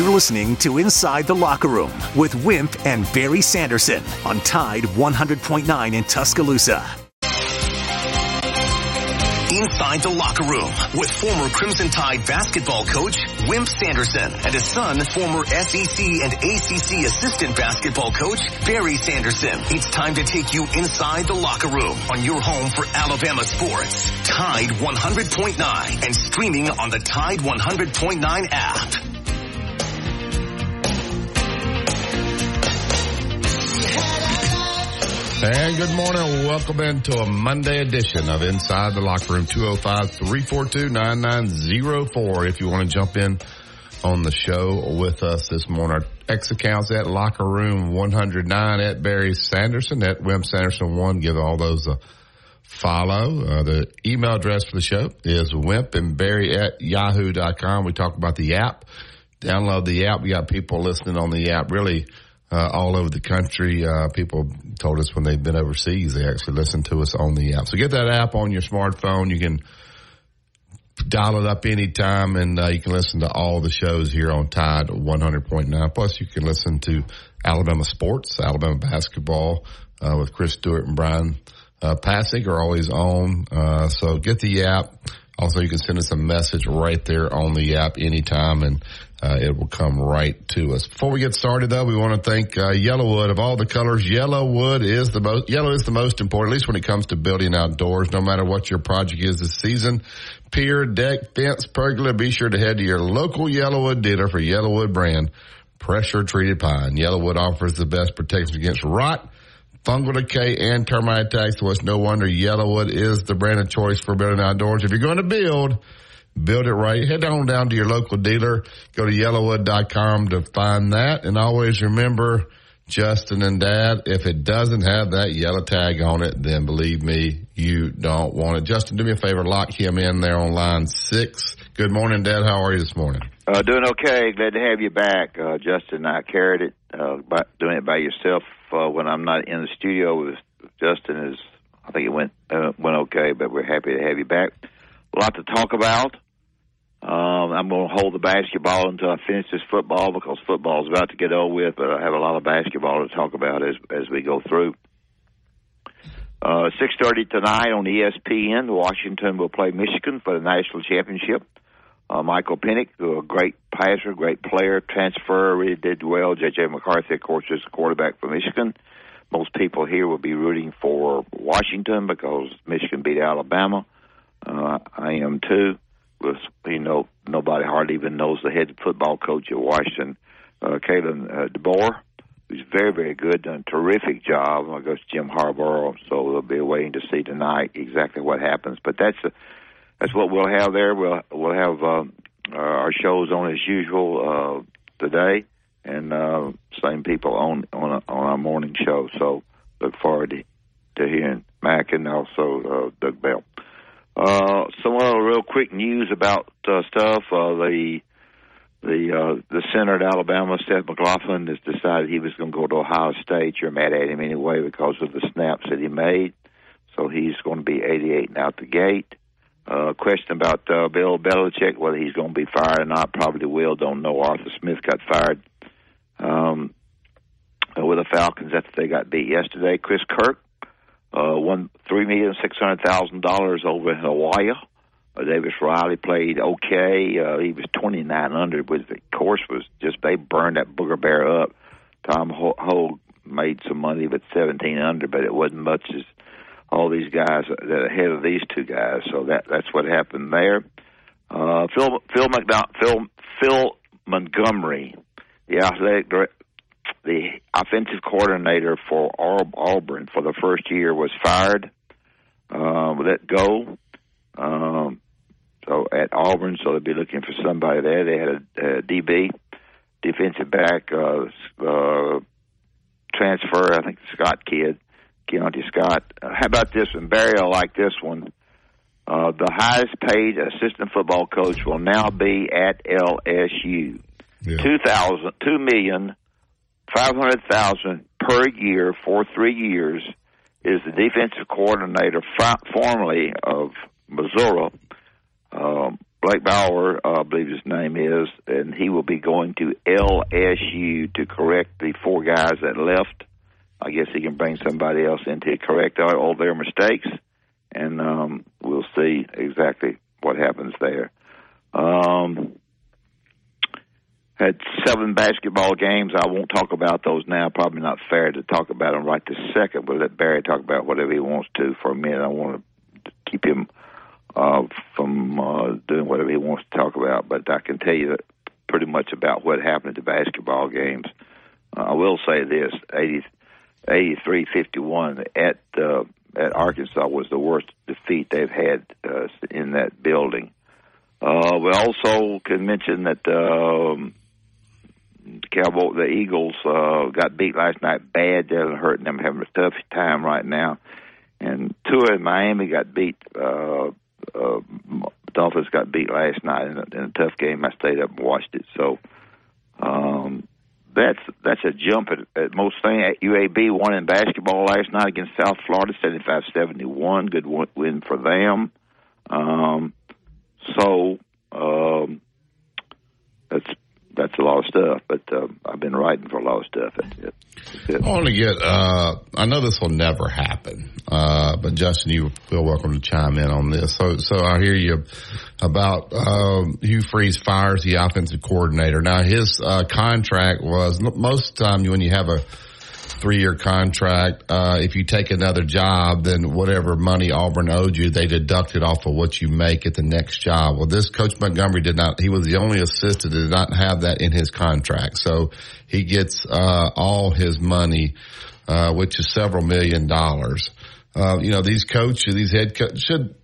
You're listening to Inside the Locker Room with Wimp and Barry Sanderson on Tide 100.9 in Tuscaloosa. Inside the Locker Room with former Crimson Tide basketball coach Wimp Sanderson and his son, former SEC and ACC assistant basketball coach Barry Sanderson. It's time to take you inside the locker room on your home for Alabama sports. Tide 100.9 and streaming on the Tide 100.9 app. And good morning. Welcome into a Monday edition of Inside the Locker Room 205-342-9904. If you want to jump in on the show with us this morning, our X accounts at Locker Room 109 at Barry Sanderson at Wimp Sanderson 1. Give all those a follow. Uh, the email address for the show is wimp and barry at yahoo.com. We talk about the app. Download the app. We got people listening on the app. Really, uh, all over the country. Uh, people told us when they've been overseas, they actually listen to us on the app. So get that app on your smartphone. You can dial it up anytime and uh, you can listen to all the shows here on Tide 100.9. Plus you can listen to Alabama sports, Alabama basketball, uh, with Chris Stewart and Brian, uh, Passig are always on. Uh, so get the app. Also, you can send us a message right there on the app anytime and uh, it will come right to us. Before we get started though, we want to thank uh, YellaWood of all the colors. YellaWood is the most, yellow is the most important, at least when it comes to building outdoors, no matter what your project is this season. Pier, deck, fence, pergola, be sure to head to your local YellaWood dealer for YellaWood brand pressure treated pine. YellaWood offers the best protection against rot, fungal decay, and termite attacks. So it's no wonder YellaWood is the brand of choice for building outdoors. If you're going to build, build it right. Head on down to your local dealer. Go to yellawood.com to find that. And always remember, Justin and Dad, if it doesn't have that yellow tag on it, then believe me, you don't want it. Justin, do me a favor, lock him in there on line six. Good morning, Dad. How are you this morning? Uh, doing okay. Glad to have you back. Uh, Justin I carried it, uh, by doing it by yourself, uh, when I'm not in the studio with Justin is, I think it went, uh, went okay, but we're happy to have you back. A lot to talk about. Um, I'm going to hold the basketball until I finish this football because football is about to get over with, but I have a lot of basketball to talk about as as we go through. Uh, 6.30 tonight on ESPN, Washington will play Michigan for the national championship. Uh, Michael Penix, a great passer, great player, transfer, really did well. J.J. McCarthy, of course, is the quarterback for Michigan. Most people here will be rooting for Washington because Michigan beat Alabama. Uh, I am too was you know nobody hardly even knows the head football coach at Washington, uh, Kalen uh, DeBoer, who's very very good, done a terrific job. I guess Jim Harbaugh, so we'll be waiting to see tonight exactly what happens. But that's a, that's what we'll have there. We'll we'll have uh, uh, our shows on as usual uh, today, and uh, same people on on on our morning show. So look forward to, to hearing Mac and also uh, Doug Bell. Uh, some other real quick news about uh, stuff. Uh, the the uh, the center at Alabama, Seth McLaughlin, has decided he was going to go to Ohio State. You're mad at him anyway because of the snaps that he made. So he's going to be 88 and out the gate. Uh, question about uh, Bill Belichick, whether he's going to be fired or not. Probably will. Don't know. Arthur Smith got fired um, with the Falcons after they got beat yesterday. Chris Kirk uh, won three million six hundred thousand dollars over in Hawaii. Uh, Davis Riley played okay. Uh, he was twenty nine under, but the course was just they burned that booger bear up. Tom Hoge made some money with seventeen under, but it wasn't much as all these guys that ahead of these two guys. So that that's what happened there. Uh, Phil Phil McDonald, Phil Phil Montgomery, the athletic the offensive coordinator for Auburn for the first year was fired, uh, let go. Um, so at Auburn, so they'd be looking for somebody there. They had a, a DB, defensive back, uh, uh, transfer. I think Scott kid, Keontae Scott. Uh, how about this one? Barry, I like this one. Uh, the highest paid assistant football coach will now be at LSU. Yeah. Two thousand, two million five hundred thousand per year for three years is the defensive coordinator formerly of Missouri, um, Blake Bauer, uh, I believe his name is, and he will be going to LSU to correct the four guys that left. I guess he can bring somebody else in to correct all, all their mistakes, and um, we'll see exactly what happens there. Um, had seven basketball games. I won't talk about those now. Probably not fair to talk about them right this second. But let Barry talk about whatever he wants to for a minute. I want to keep him uh, from uh, doing whatever he wants to talk about. But I can tell you pretty much about what happened at the basketball games. Uh, I will say this: 80, 83-51 at uh, at Arkansas was the worst defeat they've had uh, in that building. Uh, we also can mention that um, Cowboy, the Eagles uh, got beat last night bad. They're hurting them, having a tough time right now. And Tua in Miami got beat. Uh, uh, Dolphins got beat last night in a, in a tough game. I stayed up and watched it. So um, that's that's a jump at, at most things. UAB won in basketball last night against South Florida, seventy-five seventy-one. Good win for them. Um, so um, that's that's a lot of stuff. But uh, I've been writing for a lot of stuff. It. It. I want to get. Uh, I know this will never happen, uh, but Justin, you feel welcome to chime in on this. So, so I hear you about um, Hugh Freeze fires the offensive coordinator. Now, his uh, contract was most time when you have a three year contract. Uh, if you take another job, then whatever money Auburn owed you, they deducted off of what you make at the next job. Well, this coach Montgomery did not, he was the only assistant that did not have that in his contract. So he gets, uh, all his money, uh, which is several million dollars. Uh, you know, these coaches, these head coaches should,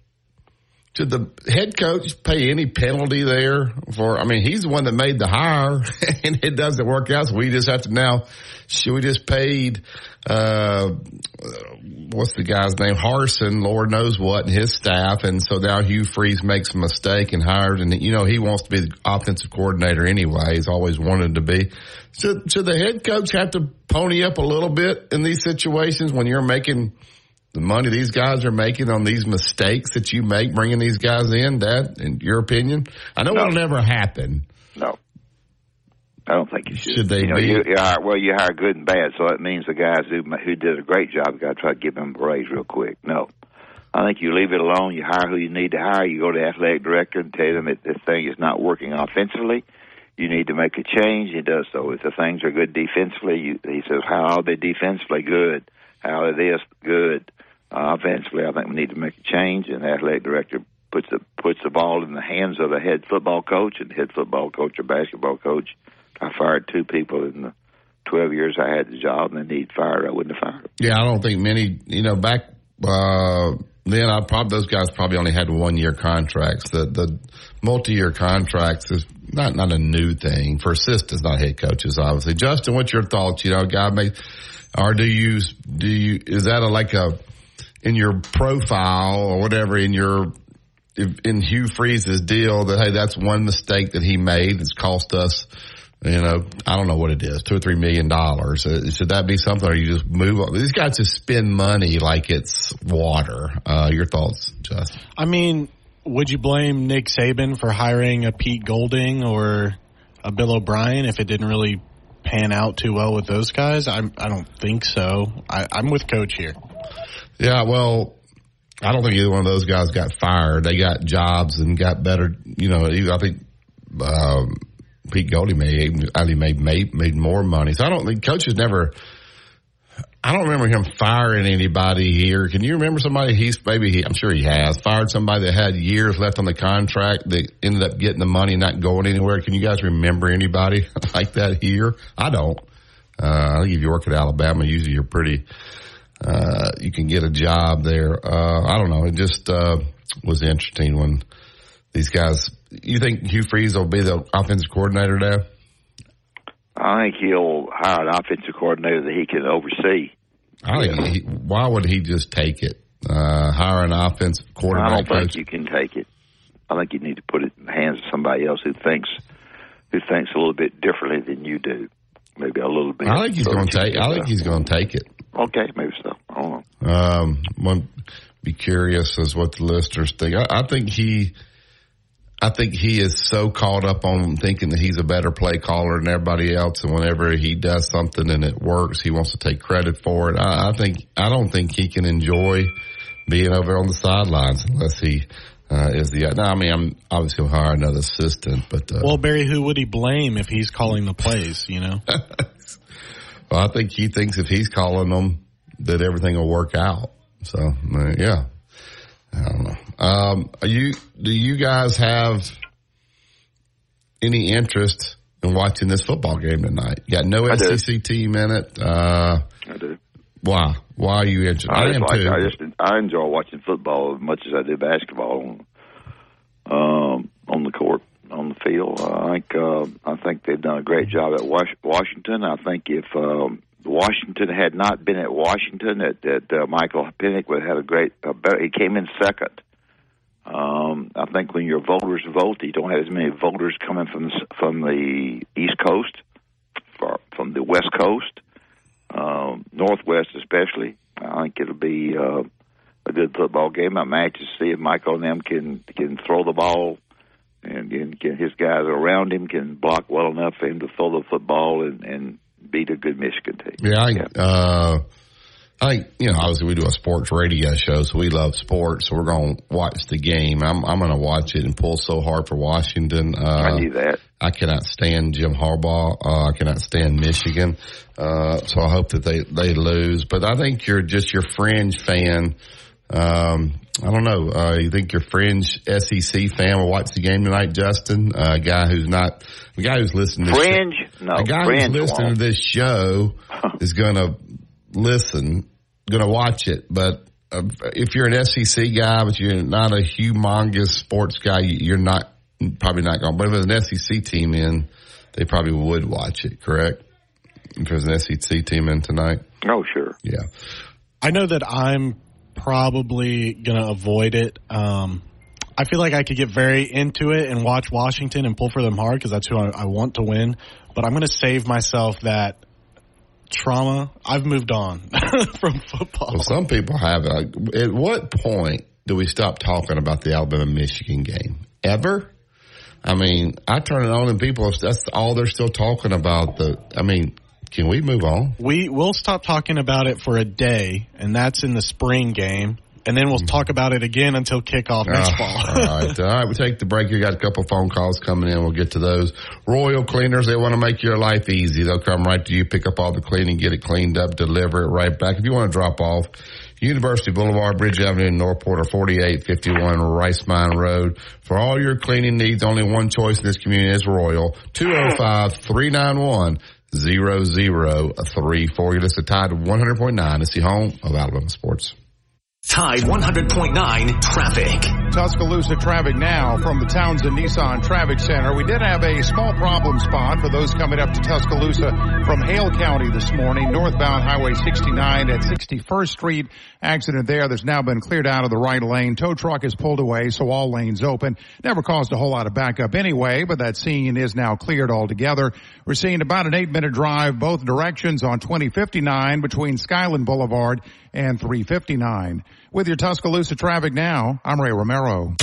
should the head coach pay any penalty there for, I mean, he's the one that made the hire and it doesn't work out. So we just have to now, should we just paid, uh, what's the guy's name? Harsin, Lord knows what, and his staff. And so now Hugh Freeze makes a mistake and hired, and you know, he wants to be the offensive coordinator anyway. He's always wanted to be. Should, should the head coach have to pony up a little bit in these situations when you're making the money these guys are making on these mistakes that you make bringing these guys in? That, in your opinion, I know No. it'll never happen. No. I don't think you should. Should they you know, be? you, you hire, well, you hire good and bad, so that means the guys who who did a great job, you got to try to give them a raise real quick. No, I think you leave it alone. You hire who you need to hire. You go to the athletic director and tell them that this thing is not working offensively. You need to make a change. He does so. If the things are good defensively, you, he says, "How are they defensively? Good. How are this? Good. Uh, offensively, I think we need to make a change." And the athletic director puts the puts the ball in the hands of the head football coach, and head football coach or basketball coach. I fired two people in the twelve years I had the job, and they need fired. I wouldn't have fired. Yeah, I don't think many, you know, back, uh, then I probably, those guys probably only had one year contracts. The, the multi-year contracts is not, not a new thing for assistants, not head coaches, obviously. Justin, what's your thoughts? You know, guy may, or do you, do you, is that a, like a, in your profile or whatever in your, in Hugh Freeze's deal that, hey, that's one mistake that he made that's cost us, you know, I don't know what it is, two or three million dollars. Uh, Should that be something or you just move on? These guys just spend money like it's water. Uh, your thoughts, Justin? I mean, would you blame Nick Saban for hiring a Pete Golding or a Bill O'Brien if it didn't really pan out too well with those guys? I I don't think so. I, I'm with Coach here. Yeah, well, I don't think either one of those guys got fired. They got jobs and got better. You know, I think um, Pete Goldie made I think made made made more money. So I don't think coaches never. I don't remember him firing anybody here. Can you remember somebody he's maybe he, I'm sure he has fired somebody that had years left on the contract that ended up getting the money not going anywhere. Can you guys remember anybody like that here? I don't. Uh, I think if you work at Alabama, usually you're pretty, uh, you can get a job there. Uh, I don't know. It just, uh, was interesting when these guys, you think Hugh Freeze will be the offensive coordinator there? I think he'll hire an offensive coordinator that he can oversee. I think he, why would he just take it? Uh, hire an offensive coordinator. I don't think coach. you can take it. I think you need to put it in the hands of somebody else who thinks who thinks a little bit differently than you do. Maybe a little bit. I think he's going to take. I think he's going to take it. Okay, maybe so. I don't know. Um, one, be curious as what the listeners think. I, I think he. I think he is so caught up on thinking that he's a better play caller than everybody else, and whenever he does something and it works, he wants to take credit for it. I, I think I don't think he can enjoy being over on the sidelines unless he uh, is the. No, I mean, I'm obviously going to hire another assistant, but uh, Well, Barry, who would he blame if he's calling the plays? You know, well, I think he thinks if he's calling them that everything will work out. So uh, yeah, I don't know. Um, are you do you guys have any interest in watching this football game tonight? You got no I do. SEC team in it. Uh, I do. why? Why are you interested? I, I, am like too. I just I enjoy watching football as much as I do basketball on um, on the court on the field. I think uh, I think they've done a great job at Wash- Washington. I think if um, Washington had not been at Washington, that that uh, Michael Penix would have had a great. Uh, better, he came in second. Um, I think when your voters vote, you don't have as many voters coming from from the East Coast, from the West Coast, um, Northwest especially. I think it'll be uh, a good football game. I'm anxious to see if Michael and them can can throw the ball, and, and can his guys around him can block well enough for him to throw the football and, and beat a good Michigan team. Yeah, I, Yeah. uh, I think, you know, obviously we do a sports radio show, so we love sports, so we're going to watch the game. I'm, I'm going to watch it and pull so hard for Washington. Uh, I knew that. I cannot stand Jim Harbaugh. Uh, I cannot stand Michigan. Uh, so I hope that they, they lose, but I think you're just your fringe fan. Um, I don't know. Uh, you think your fringe SEC fan will watch the game tonight, Justin? Uh, a guy who's not, a guy who's listening to this Fringe, no, a guy who's listening won't. to this show is going to listen, going to watch it. But uh, if you're an SEC guy, but you're not a humongous sports guy, you- you're not probably not going. But if there's an SEC team in, they probably would watch it. Correct? If there's an SEC team in tonight, Oh, sure. yeah. I know that I'm probably going to avoid it. Um, I feel like I could get very into it and watch Washington and pull for them hard because that's who I, I want to win. But I'm going to save myself that trauma. I've moved on from football. Well, some people have it. At what point do we stop talking about the Alabama Michigan game? Ever? I mean, I turn it on and people, that's all they're still talking about. The, I mean, can we move on? We will stop talking about it for a day, and that's in the spring game. And then we'll talk about it again until kickoff next Ah, fall. all right. All right. We take the break. You got a couple phone calls coming in. We'll get to those. Royal Cleaners, they want to make your life easy. They'll come right to you, pick up all the cleaning, get it cleaned up, deliver it right back. If you want to drop off, University Boulevard, Bridge Avenue Northport or 4851 Rice Mine Road. For all your cleaning needs, only one choice in this community is Royal. 205-391 0034. You're listening to Tide 100.9. It's the home of Alabama Sports. Tide 100.9 traffic. Tuscaloosa traffic now from the Townsend Nissan Traffic Center. We did have a small problem spot for those coming up to Tuscaloosa from Hale County this morning, northbound Highway 69 at 61st Street. Accident there that's now been cleared out of the right lane. Tow truck is pulled away, so all lanes open. Never caused a whole lot of backup anyway, but that scene is now cleared altogether. We're seeing about an eight minute drive both directions on 2059 between Skyland Boulevard and 359. With your Tuscaloosa traffic now, I'm Ray Romero.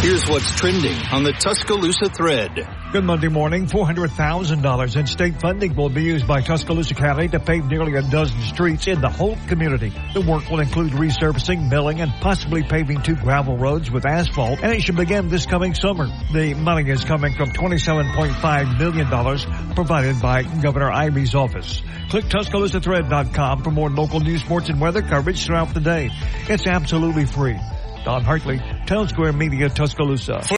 Here's what's trending on the Tuscaloosa thread. Good Monday morning. $400,000 in state funding will be used by Tuscaloosa County to pave nearly a dozen streets in the whole community. The work will include resurfacing, milling, and possibly paving two gravel roads with asphalt, and it should begin this coming summer. The money is coming from $27.5 million provided by Governor Ivey's office. Click TuscaloosaThread.com for more local news, sports, and weather coverage throughout the day. It's absolutely free. Don Hartley, Town Square Media, Tuscaloosa.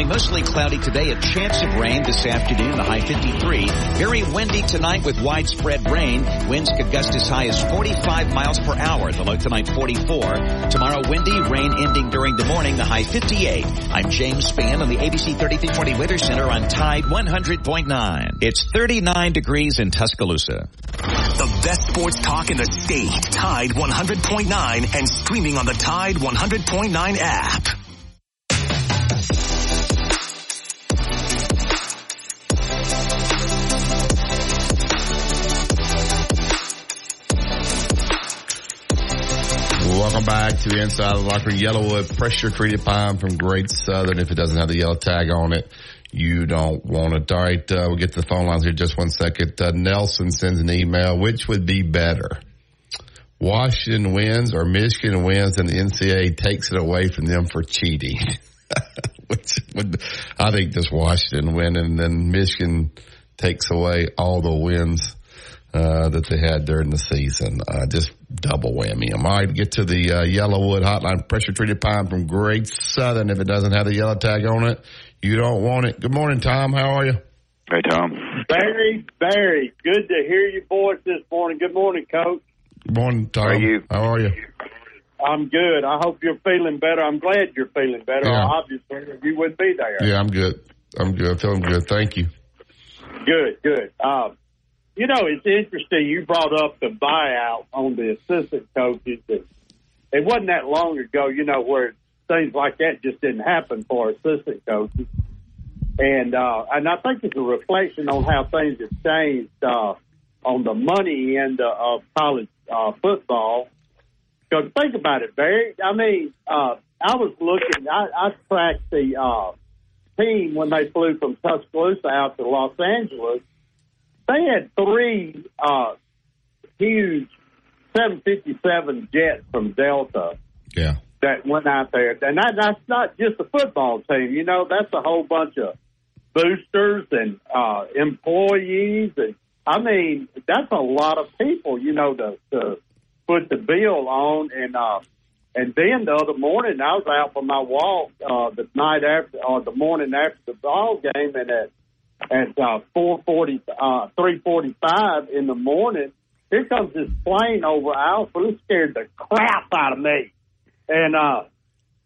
becoming mostly cloudy today. A chance of rain this afternoon, the high 53. Very windy tonight with widespread rain. Winds could gust as high as 45 miles per hour. The low tonight 44. Tomorrow windy, rain ending during the morning, the high 58. I'm James Spann on the ABC 3320 Weather Center on Tide 100.9. It's 39 degrees in Tuscaloosa. The best sports talk in the state. Tide 100.9 and streaming on the Tide 100.9 app. Welcome back to the inside of the locker. YellaWood pressure treated pine from Great Southern. If it doesn't have the yellow tag on it, you don't want it. All right, uh, we'll get to the phone lines here just one second. Uh, Nelson sends an email. Which would be better? Washington wins or Michigan wins and the NCAA takes it away from them for cheating? Which would, I think just Washington win and then Michigan takes away all the wins uh, that they had during the season. Uh, just double whammy. All right, get to the uh, YellaWood Hotline pressure treated pine from Great Southern. If it doesn't have the yellow tag on it, you don't want it. Good morning, Tom. How are you? Hey, Tom. Very, very good to hear your voice this morning. Good morning, Coach. Good morning, Tom. How are you? How are you? I'm good. I hope you're feeling better. I'm glad you're feeling better. Yeah. Obviously, you wouldn't be there. Yeah, I'm good. I'm good. I'm feeling good. Thank you. Good, good. Um, you know, it's interesting. You brought up the buyout on the assistant coaches. It, wasn't that long ago, you know, where things like that just didn't happen for assistant coaches. And uh, and I think it's a reflection on how things have changed uh, on the money end of college uh, football. Because think about it, Barry. I mean, uh, I was looking. I, I tracked the uh, team when they flew from Tuscaloosa out to Los Angeles. They had three uh, huge 757 jets from Delta Yeah. that went out there. And that, that's not just a football team. You know, that's a whole bunch of boosters and uh, employees. And I mean, that's a lot of people, you know, to, to put the bill on. And uh, and then the other morning, I was out for my walk uh, the night after, or the morning after the ball game, and at at uh, four forty, uh, three forty five in the morning, here comes this plane over Alpha. It scared the crap out of me. And uh,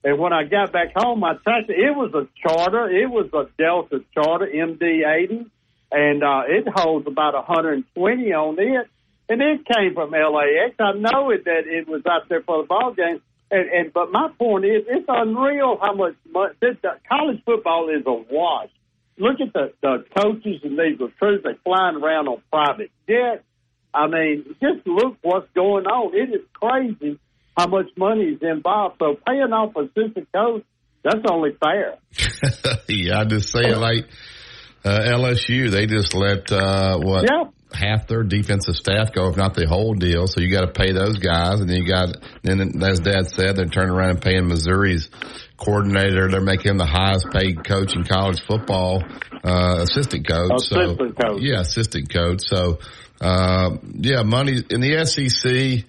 and when I got back home, I tracked it. It was a charter. It was a Delta charter, MD eighty, and uh, it holds about 120 on it. And it came from LAX. I know it that it was out there for the ball game. And, and but my point is, it's unreal how much money this, the, college football is a wash. Look at the, the coaches and these recruits. They're flying around on private jets. I mean, just look what's going on. It is crazy how much money is involved. So paying off assistant coach, that's only fair. yeah, I just say it like uh, LSU. They just let uh, what Yeah. Half their defensive staff go, if not the whole deal. So you got to pay those guys, and then you got then as Dad said, they're turning around and paying Missouri's coordinator. They're making him the highest paid coach in college football, uh, assistant coach. so Assistant coach. yeah, assistant coach. So uh, yeah, money in the SEC.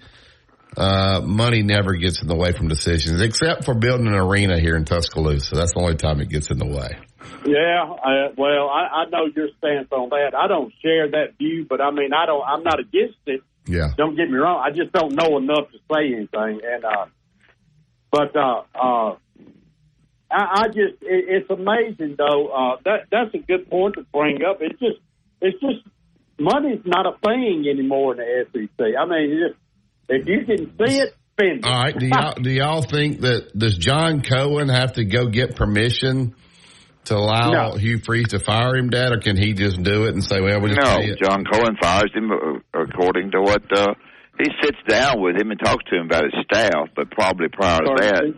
Uh, money never gets in the way from decisions, except for building an arena here in Tuscaloosa. That's the only time it gets in the way. Yeah, uh, well, I, I know your stance on that. I don't share that view, but I mean, I don't. I'm not against it. Yeah. Don't get me wrong. I just don't know enough to say anything. And uh, but uh, uh, I, I just it, it's amazing though. Uh, that that's a good point to bring up. It's just it's just money's not a thing anymore in the SEC. I mean, just, if you can see it, spend it. All right. Do y'all, do y'all think that does John Cohen have to go get permission to allow No. Hugh Freeze to fire him, Dad, or can he just do it and say, "Well, we just No, it"? John Cohen fires him uh, according to what uh, he sits down with him and talks to him about his staff. But probably prior to that,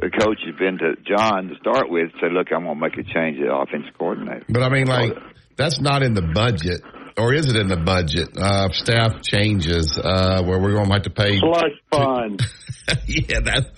the coach has been to John to start with. Say, look, I'm going to make a change to the offensive coordinator. But I mean, like that's not in the budget, or is it in the budget? Uh, staff changes uh, where we're going to have to pay. Slush fund. yeah, that.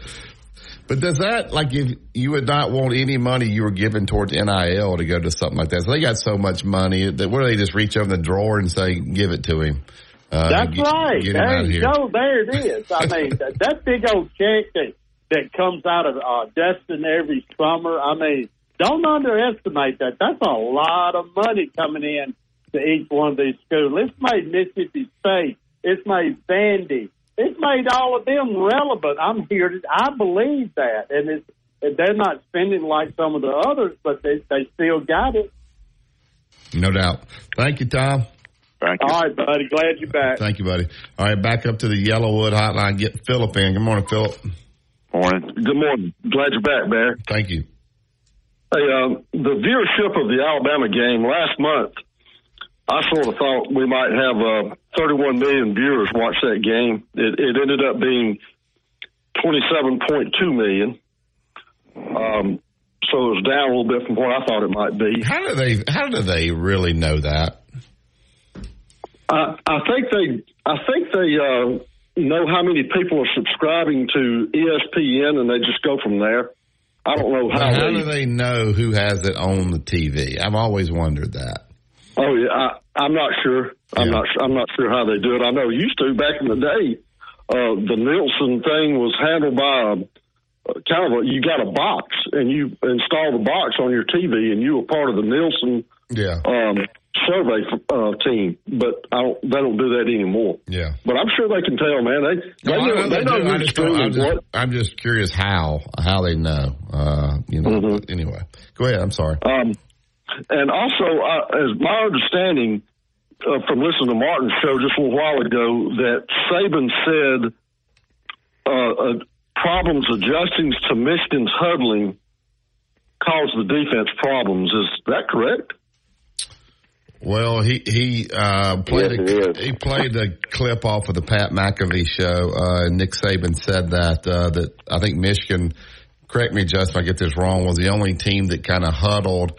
But does that like if you would not want any money you were given towards NIL to go to something like that? So they got so much money that where do they just reach over the drawer and say, "Give it to him"? Uh, That's get- right. Get There you go. There it is. I mean, that, that big old check that that comes out of uh, Destin every summer. I mean, Don't underestimate that. That's a lot of money coming in to each one of these schools. It's made Mississippi State. It's made Vandy. It's made all of them relevant. I'm here to. I believe that, and it's they're not spending like some of the others, but they they still got it. No doubt. Thank you, Tom. Thank you. All right, buddy. Glad you're back. Thank you, buddy. All right, back up to the YellaWood hotline. Get Philip in. Good morning, Philip. Morning. Good morning. Glad you're back, Bear. Thank you. Hey, um, the viewership of the Alabama game last month, I sort of thought we might have uh, 31 million viewers watch that game. It, it ended up being 27.2 million. Um, so it was down a little bit from what I thought it might be. How do they? How do they really know that? I, I think they, I think they uh, know how many people are subscribing to ESPN, and they just go from there. I don't know how. Now, how they, do they know who has it on the TV? I've always wondered that. Oh yeah, I, I'm not sure. I'm not. I'm not sure how they do it. I know used to back in the day, uh, the Nielsen thing was handled by a, kind of a. You got a box and you install the box on your TV, and you were part of the Nielsen Yeah. um, survey uh, team. But I don't. They don't do that anymore. Yeah. But I'm sure they can tell, man. They they No, I know, know they they know do. I who's just don't- I'm just, what. I'm just curious how how they know. Uh, you know. Mm-hmm. Anyway, go ahead. I'm sorry. Um, and also, uh, as my understanding uh, from listening to Martin's show just a little while ago, that Saban said uh, uh, problems adjusting to Michigan's huddling caused the defense problems. Is that correct? Well, he he uh, played Yes, a, he played a clip off of the Pat McAfee show. Uh, Nick Saban said that uh, that I think Michigan. Correct me, Justin, if I get this wrong. Was the only team that kind of huddled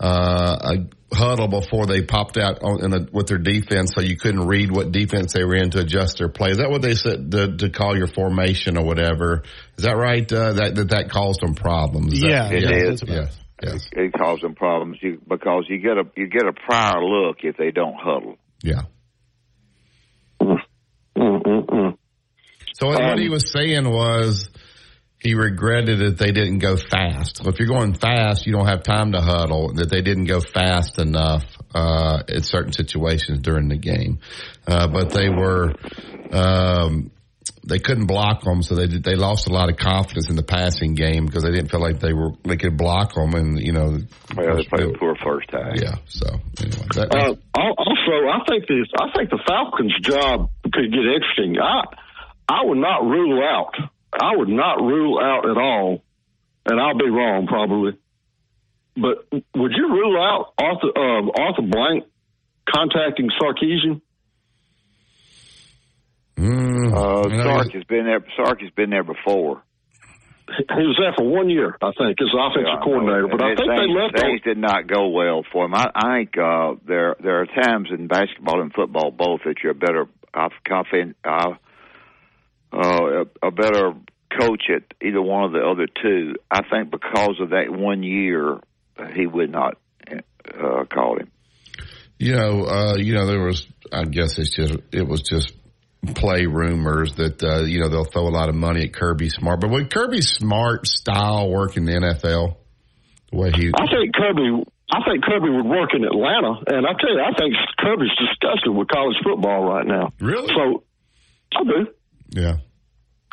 uh, a huddle before they popped out on, in a, with their defense, so you couldn't read what defense they were in to adjust their play. Is that what they said to, to call your formation or whatever? Is that right? Uh, that that that caused them problems. Is that- Yeah, It yeah, is. Yes. Yes. It causes them problems you, because you get a you get a prior look if they don't huddle. Yeah. Mm-mm-mm. So what Um, he was saying was he regretted that they didn't go fast. So if you're going fast, you don't have time to huddle. That they didn't go fast enough uh, in certain situations during the game, uh, but they were. Um, they couldn't block them, so they did, they lost a lot of confidence in the passing game because they didn't feel like they were they could block them, and you know, Well, they played a poor first half. yeah. So anyway, that, Uh, also, I think this. I think the Falcons' job could get interesting. I I would not rule out. I would not rule out at all, and I'll be wrong probably. But would you rule out Arthur uh, Arthur Blank contacting Sarkisian? mm, Uh, you know, Sark has been there. Sark has been there before. He was there for one year, I think, as offensive Yeah, coordinator. But I And think they left. things did not go well for him. I, I think uh, there there are times in basketball and football both that you're better uh, confident, uh, a better coach at either one of the other two. I think because of that one year, he would not uh, call him. You know, uh, you know, there was, I guess it's just, it was just play rumors that, uh, you know, they'll throw a lot of money at Kirby Smart. But would Kirby Smart style work in the NFL? The way he, I think Kirby. I think Kirby would work in Atlanta, and I tell you, I think Kirby's disgusted with college football right now. Really? So, I do. Yeah.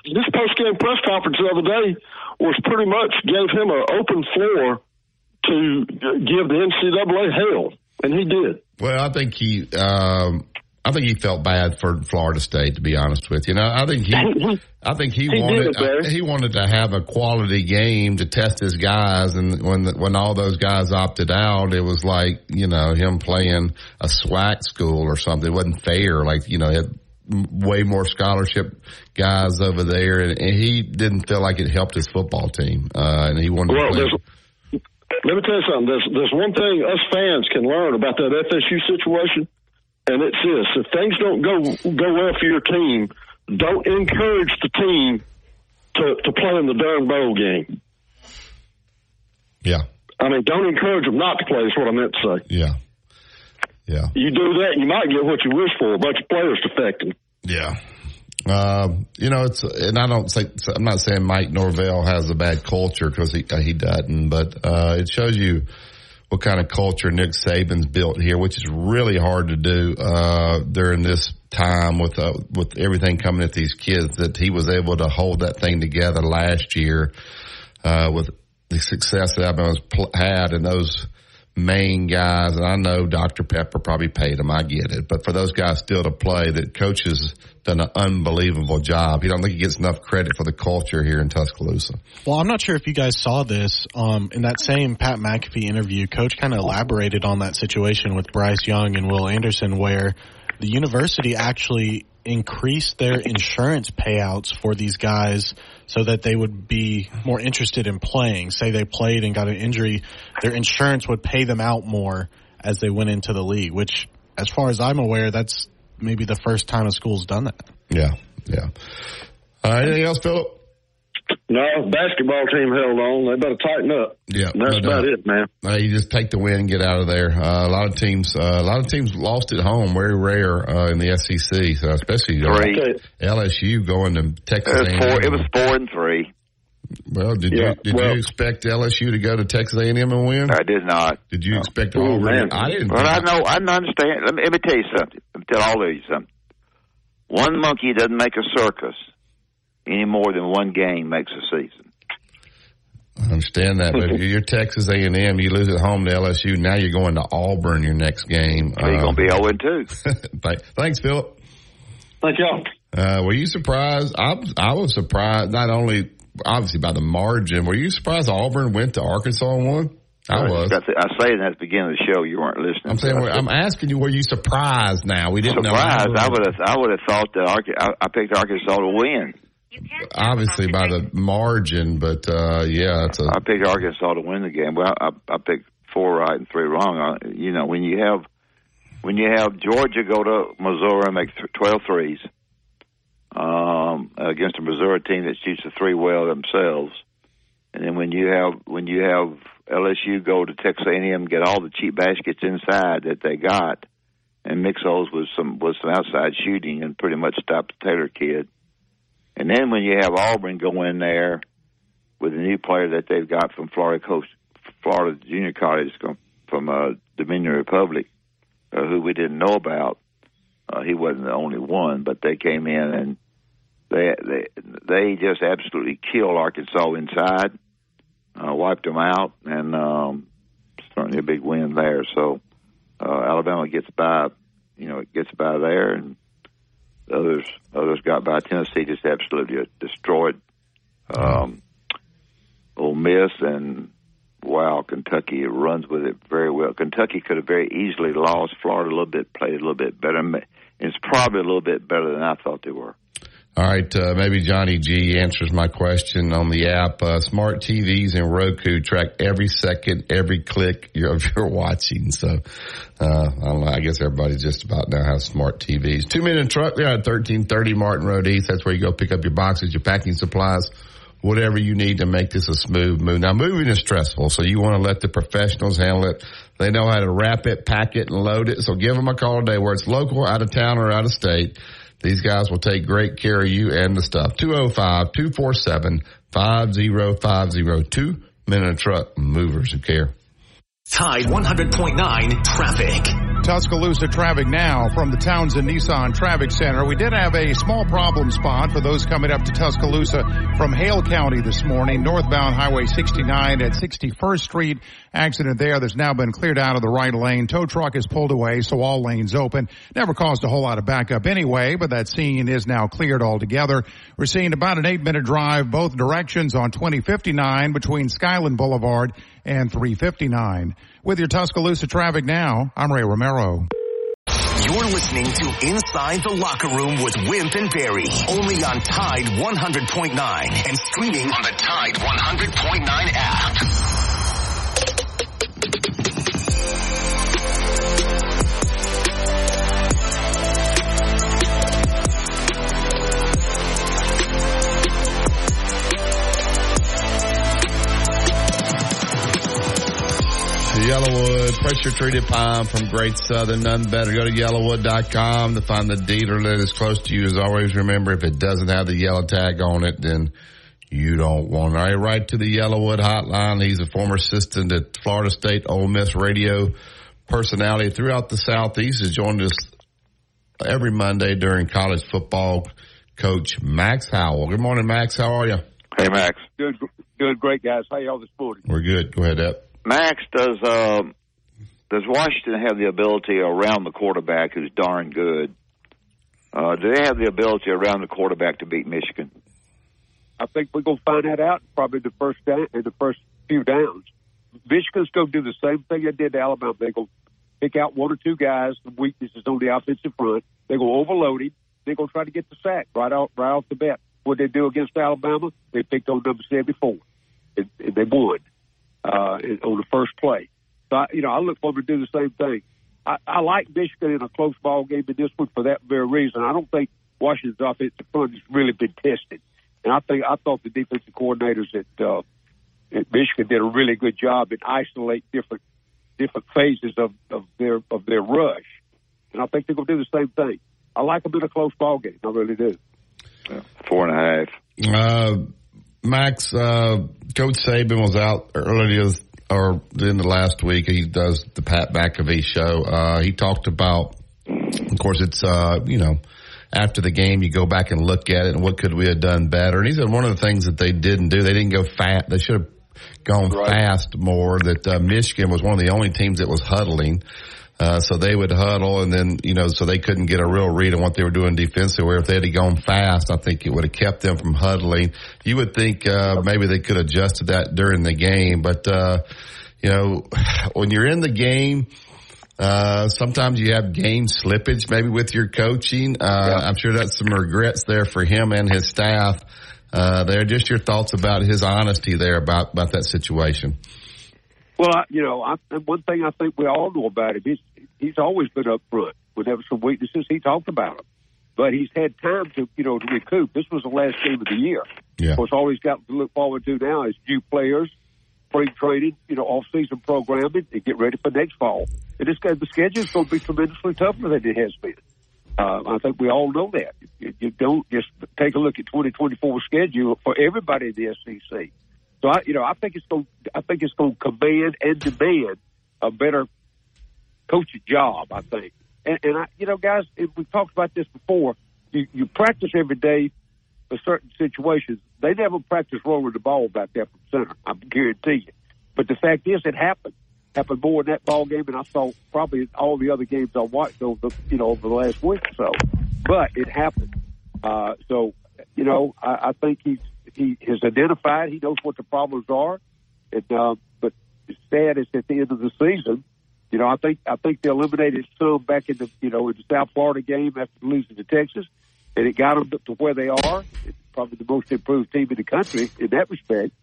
this post game press conference the other day was pretty much gave him an open floor to give the NCAA hell, and he did. Well, I think he, um, I think he felt bad for Florida State, to be honest with you. Now, I think he, I think he, He wanted, it, he wanted to have a quality game to test his guys. And when, the, when all those guys opted out, it was like, you know, him playing a SWAC school or something. It wasn't fair. Like, you know, had way more scholarship guys over there and, and he didn't feel like it helped his football team. Uh, and he wanted Well, to play. let me tell you something. There's there's one thing us fans can learn about that FSU situation, and it's this: if things don't go go well for your team, don't encourage the team to to play in the darn bowl game. Yeah. I mean, don't encourage them not to play. Is what I meant to say. Yeah. Yeah. You do that, you might get what you wish for—a bunch of players defecting. Yeah. Uh, you know, it's, and I don't say, I'm not saying Mike Norvell has a bad culture because he, he doesn't, but, uh, it shows you what kind of culture Nick Saban's built here, which is really hard to do, uh, during this time with, uh, with everything coming at these kids that he was able to hold that thing together last year, uh, with the success that Alabama's had and those, main guys, and I know Dr. Pepper probably paid him. I get it. But for those guys still to play, that coach has done an unbelievable job. You don't think he gets enough credit for the culture here in Tuscaloosa. Well, I'm not sure if you guys saw this. Um, in that same Pat McAfee interview, coach kind of elaborated on that situation with Bryce Young and Will Anderson where the university actually increased their insurance payouts for these guys so that they would be more interested in playing. Say they played and got an injury, their insurance would pay them out more as they went into the league, which as far as I'm aware, that's maybe the first time a school's done that. Yeah, yeah. Uh, anything else, Philip? No, basketball team held on. They better tighten up. Yeah, that's no about it, man. Uh, you just take the win and get out of there. Uh, a lot of teams, uh, a lot of teams lost at home. Very rare uh, in the SEC, so especially Three. LSU going to Texas. It was four. It was four and three. Well, did Yeah, you did well- you expect LSU to go to Texas A&M and win? I did not. Did you expect Oh, Auburn? man. I didn't. Well, I know. I understand. Let me, let me tell you something. Let me tell all of you something. One monkey doesn't make a circus any more than one game makes a season. I understand that, but if you're Texas A&M, you lose at home to LSU. Now you're going to Auburn your next game. You're going to be 0 and 2. Thanks, Philip. Thank y'all. Uh, were you surprised? I, I was surprised, not only obviously by the margin. Were you surprised Auburn went to Arkansas and won? I was. I say that at the beginning of the show. You weren't listening. I'm saying, I said, I'm asking you, were you surprised? Now we didn't surprised. know. I would have. I would have thought that Arca- I, I picked Arkansas to win. Obviously by the margin, but uh, yeah, it's a I picked Arkansas to win the game. Well, I, I picked four right and three wrong. I, you know, when you have when you have Georgia go to Missouri and make th- 12 threes um, against a Missouri team that shoots the three well themselves, and then when you have when you have LSU go to Texas A&M get all the cheap baskets inside that they got, and mix those with some with some outside shooting and pretty much stop the Taylor kid. And then when you have Auburn go in there with a new player that they've got from Florida Coast, Florida Junior College from, uh, Dominion Republic, uh, who we didn't know about. Uh, he wasn't the only one, but they came in and they they they just absolutely killed Arkansas inside, uh, wiped them out, and um, certainly a big win there. So uh, Alabama gets by, you know, it gets by there, and others others got by. Tennessee just absolutely destroyed um, Ole Miss, and wow, Kentucky runs with it very well. Kentucky could have very easily lost. Florida a little bit played a little bit better. It's probably a little bit better than I thought they were. All right, uh, maybe Johnny G answers my question on the app. Uh, smart TVs and Roku track every second, every click you're, you're watching. So, uh, I don't know. I guess everybody just about now has smart TVs. Two minute truck there at 1330 Martin Road East. That's where you go pick up your boxes, your packing supplies, whatever you need to make this a smooth move. Now moving is stressful, so you want to let the professionals handle it. They know how to wrap it, pack it, and load it. So give them a call today, where it's local, out of town, or out of state. These guys will take great care of you and the stuff. 205-247-5050. Two oh oh oh, minute truck movers who care. Tide 100.9 traffic. Tuscaloosa traffic now from the Townsend Nissan Traffic Center. We did have a small problem spot for those coming up to Tuscaloosa from Hale County this morning. Northbound Highway 69 at 61st Street. Accident there that's now been cleared out of the right lane. Tow truck is pulled away, so all lanes open. Never caused a whole lot of backup anyway, but that scene is now cleared altogether. We're seeing about an eight minute drive both directions on 2059 between Skyland Boulevard and 359. With your Tuscaloosa traffic now, I'm Ray Romero. You're listening to Inside the Locker Room with Wimp and Barry, only on Tide 100.9 and streaming on the Tide 100.9 app. YellaWood, pressure treated pine from Great Southern. None better. Go to yellawood.com to find the dealer that is close to you. As always, remember if it doesn't have the yellow tag on it, then you don't want it. All right, right to the YellaWood hotline. He's a former assistant at Florida State Ole Miss radio personality throughout the Southeast. Has joined us every Monday during college football. Coach Max Howell. Good morning, Max. How are you? Hey, Max. Good, doing great, guys. How y'all this morning? We're good. Go ahead, Ep. Max, does uh, does Washington have the ability around the quarterback who's darn good? Uh, do they have the ability around the quarterback to beat Michigan? I think we're going to find that out probably the first down in the first few downs. Michigan's going to do the same thing they did to Alabama. They're going to pick out one or two guys, the weaknesses on the offensive front. Going to overload him. They're going to try to get the sack right off right off the bat. What they do against Alabama, they picked on number seventy four, and, and they won uh, on the first play. So I, you know, I look forward to do the same thing. I, I like Michigan in a close ball game in this one for that very reason. I don't think Washington's offensive front has really been tested, and I think I thought the defensive coordinators at, uh, at Michigan did a really good job in isolate different different phases of, of their of their rush, and I think they're going to do the same thing. I like them in a close ball game. I really do. Four and a half. Uh, Max, uh, Coach Saban was out earlier or in the last week. He does the Pat McAfee show. Uh, he talked about, of course, it's, uh, you know, after the game, you go back and look at it and what could we have done better. And he said one of the things that they didn't do, they didn't go fast. They should have gone right. fast more. That uh, Michigan was one of the only teams that was huddling. Uh, so they would huddle and then, you know, so they couldn't get a real read on what they were doing defensively. Where if they had gone fast, I think it would have kept them from huddling. You would think, uh, maybe they could have adjusted that during the game. But, uh, you know, when you're in the game, uh, sometimes you have game slippage maybe with your coaching. Uh, yeah. I'm sure that's some regrets there for him and his staff. Uh, there, just your thoughts about his honesty there about, about that situation. Well, I, you know, I, one thing I think we all know about him, he's he's always been up front. Whenever some weaknesses, he talked about them. But he's had time to, you know, to recoup. This was the last game of the year. Yeah. Of course, all he's got to look forward to now is new players, spring training, you know, off-season programming, and get ready for next fall. And this guy, the schedule is going to be tremendously tougher than it has been. Uh, I think we all know that. You, you don't just take a look at 2024 schedule for everybody in the SEC. So I, you know, I think it's going. I think it's going to command and demand a better coaching job. I think, and, and I, you know, guys, we talked about this before. You, you practice every day for certain situations. They never practice rolling the ball back there from center. I guarantee you. But the fact is, it happened. Happened more in that ball game, and I saw probably all the other games I watched over, the, you know, over the last week or so. But it happened. Uh, so, you know, I, I think he's he has identified. He knows what the problems are. And, uh, but it's sad is at the end of the season, you know, I think I think they eliminated some back in the you know in the South Florida game after losing to Texas, and it got them to where they are. It's probably the most improved team in the country in that respect,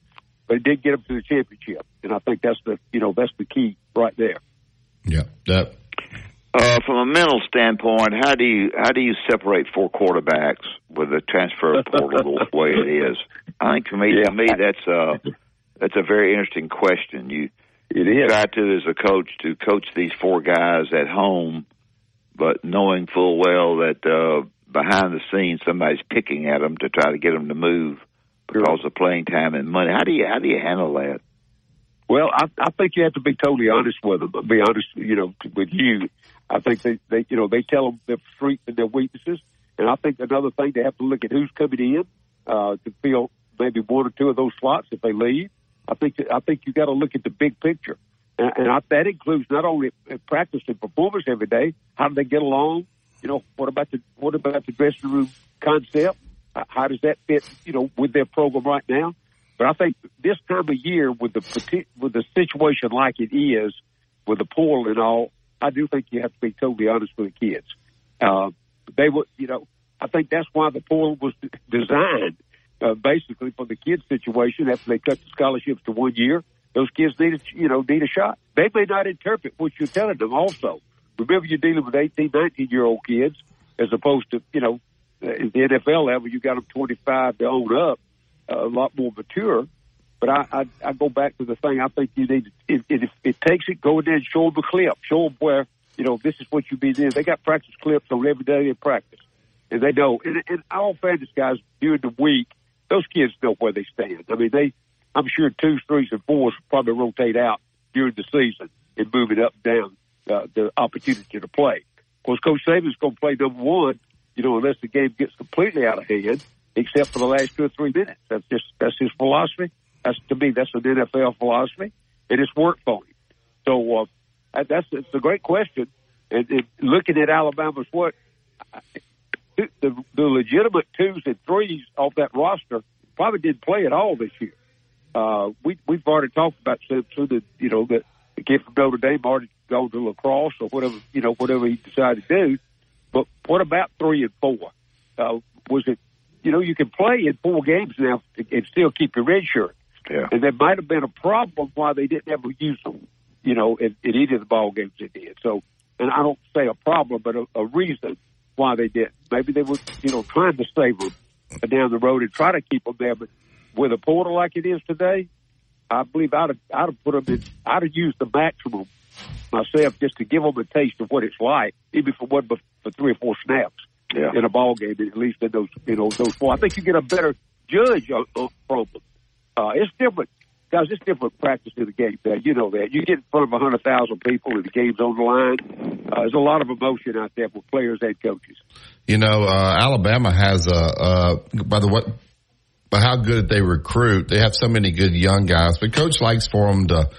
but it did get them to the championship, and I think that's the you know that's the key right there. Yeah, that. Uh, from a mental standpoint, how do you how do you separate four quarterbacks with the transfer portal the way it is? I think for me, yeah. to me, that's a that's a very interesting question. You it is. Try to, as a coach, to coach these four guys at home, but knowing full well that uh, behind the scenes somebody's picking at them to try to get them to move because sure. of playing time and money. How do you how do you handle that? Well, I, I think you have to be totally honest with them. Be honest, you know, with you. I think they, they, you know, they tell them their strengths and their weaknesses. And I think another thing they have to look at who's coming in uh, to fill maybe one or two of those slots if they leave. I think I think you got to look at the big picture, and, and I, that includes not only practice and performance every day. How do they get along? You know, what about the what about the dressing room concept? How does that fit? You know, with their program right now. But I think this time of year, with the with the situation like it is, with the pool and all, I do think you have to be totally honest with the kids. Uh, they would, you know, I think that's why the pool was designed uh, basically for the kids' situation after they cut the scholarships to one year. Those kids need a, you know, need a shot. They may not interpret what you're telling them also. Remember, you're dealing with 18, 19 year old kids as opposed to, you know, at the NFL level, you got them 25 to own up, uh, a lot more mature. But I, I, I go back to the thing. I think you need, if, if it takes it, go in there and show them the clip. Show them where, you know, this is what you be doing. They got practice clips on every day in practice. And they know. And, and all fantasy guys during the week, those kids know where they stand. I mean, they, I'm sure twos, threes, and fours probably rotate out during the season and move it up and down uh, the opportunity to play. Of course, Coach Saban's going to play number one, you know, unless the game gets completely out of hand, except for the last two or three minutes. That's just that's his philosophy. That's to me, that's an NFL philosophy, and it's worked for him. So uh, that's it's a great question. And, and looking at Alabama's what the, the legitimate twos and threes off that roster probably didn't play at all this year. Uh, we we've already talked about Simpson that you know that the kid from Notre Dame already gone to lacrosse or whatever you know whatever he decided to do. But what about three and four? Uh, was it you know you can play in four games now and still keep your red shirt. Yeah. And there might have been a problem why they didn't ever use them, you know, in, in either of the ball games they did. So, and I don't say a problem, but a, a reason why they did. Maybe they were, you know, trying to save them down the road and try to keep them there. But with a portal like it is today, I believe I'd have, I'd have put them in, I'd have used the maximum myself just to give them a taste of what it's like, even for one, for three or four snaps yeah. in a ball game, at least in those, you know, those four. I think you get a better judge of, from them. Uh, it's different. Guys, it's different practice in the game. That you know that you get in front of a hundred thousand people and the game's on the line. Uh, there's a lot of emotion out there for players and coaches. You know, uh, Alabama has a. Uh, by the way, by how good they recruit, they have so many good young guys. But coach likes for them to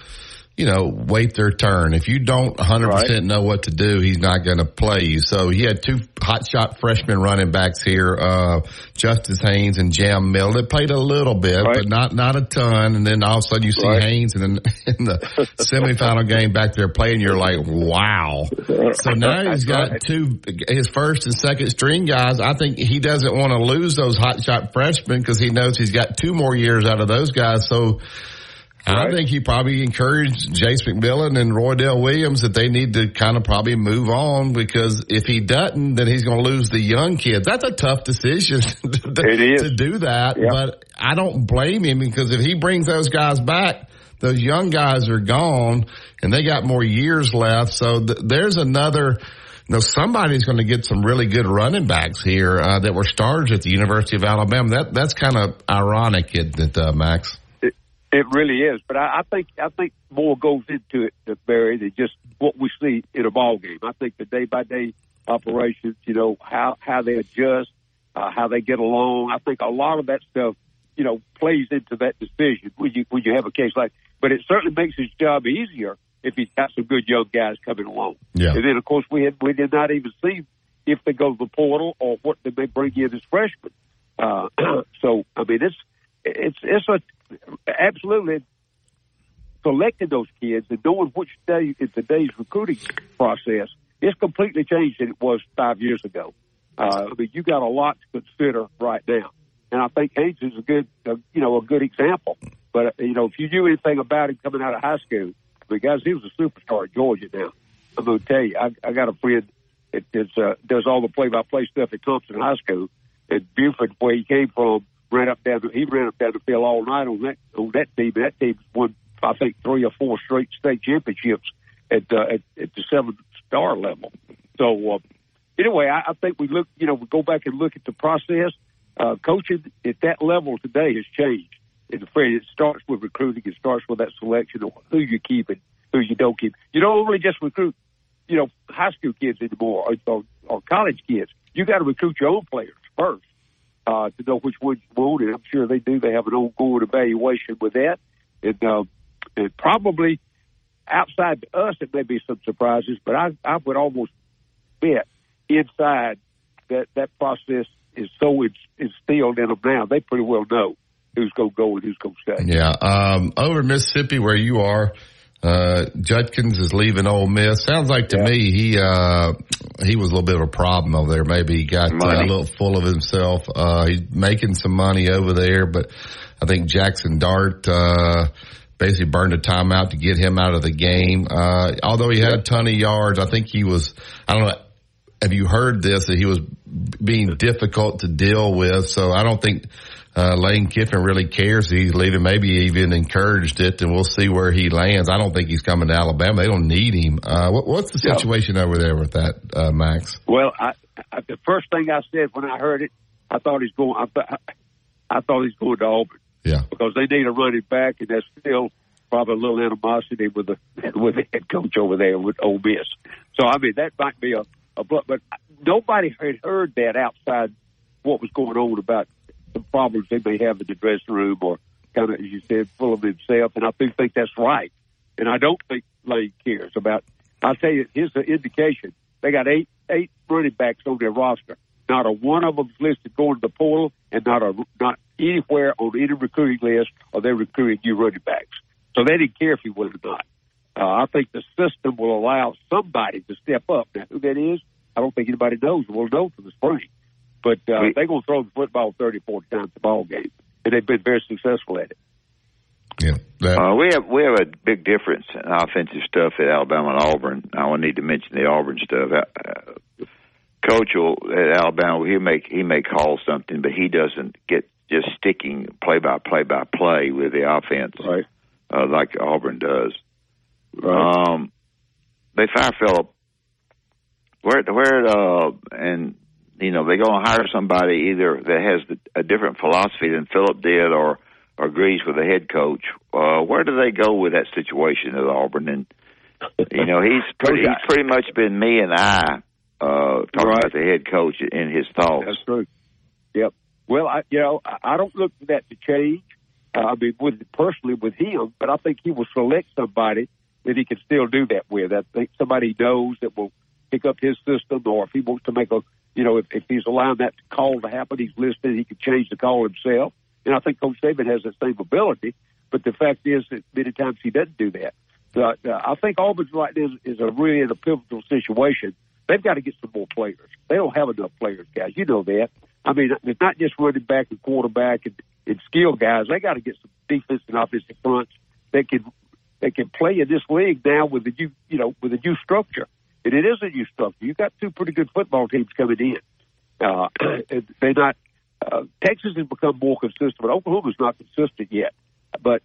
you know, wait their turn. If you don't 100% right. know what to do, he's not going to play you. So he had two hot shot freshman running backs here, uh, Justice Haynes and Jam Mill. They played a little bit, right. but not, not a ton. And then all of a sudden you see right. Haynes and then in the semifinal game back there playing, you're like, wow. So now he's got two, his first and second string guys. I think he doesn't want to lose those hot shot freshmen because he knows he's got two more years out of those guys. So, Right. I think he probably encouraged Jase McClellan and Roydell Williams that they need to kind of probably move on because if he doesn't, then he's going to lose the young kids. That's a tough decision to, to do that, yep. but I don't blame him because if he brings those guys back, those young guys are gone and they got more years left. So th- there's another, you know, somebody's going to get some really good running backs here uh, that were stars at the University of Alabama. That that's kind of ironic, isn't it, uh, Max? It really is, but I, I think I think more goes into it, Barry, than just what we see in a ball game. I think the day by day operations, you know, how how they adjust, uh, how they get along. I think a lot of that stuff, you know, plays into that decision when you when you have a case like. But it certainly makes his job easier if he's got some good young guys coming along. Yeah. And then of course we had we did not even see if they go to the portal or what they may bring in as freshmen. Uh, so I mean it's it's it's a absolutely selecting those kids and knowing which day in today's recruiting process, it's completely changed than it was five years ago. Uh, mean, you got a lot to consider right now, and I think Haynes is a good, uh, you know, a good example. But uh, you know, if you knew anything about him coming out of high school, because he was a superstar at Georgia. Now, I'm going to tell you, I, I got a friend that does, uh, does all the play-by-play stuff at Thompson High School. At Buford, where he came from, ran up down. He ran up down the field all night on that on that team. That team won, I think, three or four straight state championships at uh, at, at the seven star level. So uh, anyway, I, I think we look. You know, we go back and look at the process. Uh, coaching at that level today has changed. And afraid it starts with recruiting. It starts with that selection of who you keep and who you don't keep. You don't only just recruit, you know, high school kids anymore or, or, or college kids. You got to recruit your own players first uh, to know which ones you and I'm sure they do. They have an ongoing evaluation with that, and, uh, and probably outside to us, it may be some surprises, but I, I would almost bet inside that that process is so instilled in them now. They pretty well know who's going to go and who's going to stay. Yeah, um, over Mississippi where you are. Uh, Judkins is leaving Ole Miss. Sounds like to yeah. me he uh, he was a little bit of a problem over there. Maybe he got uh, a little full of himself. Uh, he's making some money over there, but I think Jackson Dart uh, basically burned a timeout to get him out of the game. Uh, although he had a ton of yards, I think he was. I don't know. Have you heard this that he was being difficult to deal with? So I don't think uh, Lane Kiffin really cares. He's leaving, maybe even encouraged it, and we'll see where he lands. I don't think he's coming to Alabama. They don't need him. Uh, what, what's the situation over there with that, uh, Max? Well, I, I, the first thing I said when I heard it, I thought he's going. I, th- I thought he's going to Auburn. Yeah, because they need a running back, and there's still probably a little animosity with the with the head coach over there with Ole Miss. So I mean, that might be a, a but, but nobody had heard that outside what was going on about the problems they may have in the dressing room or kind of, as you said, full of himself. And I do think that's right. And I don't think Lane cares about. I'll tell you, here's the indication: they got eight eight running backs on their roster. Not a one of them is listed going to the portal, and not a not anywhere on any recruiting list are they recruiting new running backs. So they didn't care if he was or not. Uh, I think the system will allow somebody to step up. Now, who that is, I don't think anybody knows. We'll know for the spring. But uh, they're going to throw the football 30, 40 times the ball game, and they've been very successful at it. Yeah, uh, we have we have a big difference in offensive stuff at Alabama and Auburn. I will need to mention the Auburn stuff. Uh, Coach will, at Alabama, he make he may call something, but he doesn't get just sticking play by play by play with the offense, right? Uh, like Auburn does. Right. Um, they fire Philip. Where where uh, and you know they're going to hire somebody either that has a different philosophy than Philip did, or, or agrees with the head coach. Uh, where do they go with that situation at Auburn? And you know he's pretty he's pretty much been me and I uh, talking right. about the head coach and his thoughts. That's true. Yep. Well, I you know I don't look for that to change. Uh, I mean, with personally with him, but I think he will select somebody that he can still do that with. I think somebody knows that will pick up his system, or if he wants to make a you know, if, if he's allowing that call to happen, he's listening. He can change the call himself. And I think Coach Saban has that same ability. But the fact is that many times he doesn't do that. But uh, I think Auburn's right now is, is a really in a pivotal situation. They've got to get some more players. They don't have enough players, guys. You know that. I mean, it's not just running back and quarterback and, and skill guys. They got to get some defense and offensive fronts that can they can play in this league now with the new you know with a new structure. And it is a new structure. You've got two pretty good football teams coming in. Uh, they're not. Uh, Texas has become more consistent, but Oklahoma's not consistent yet. But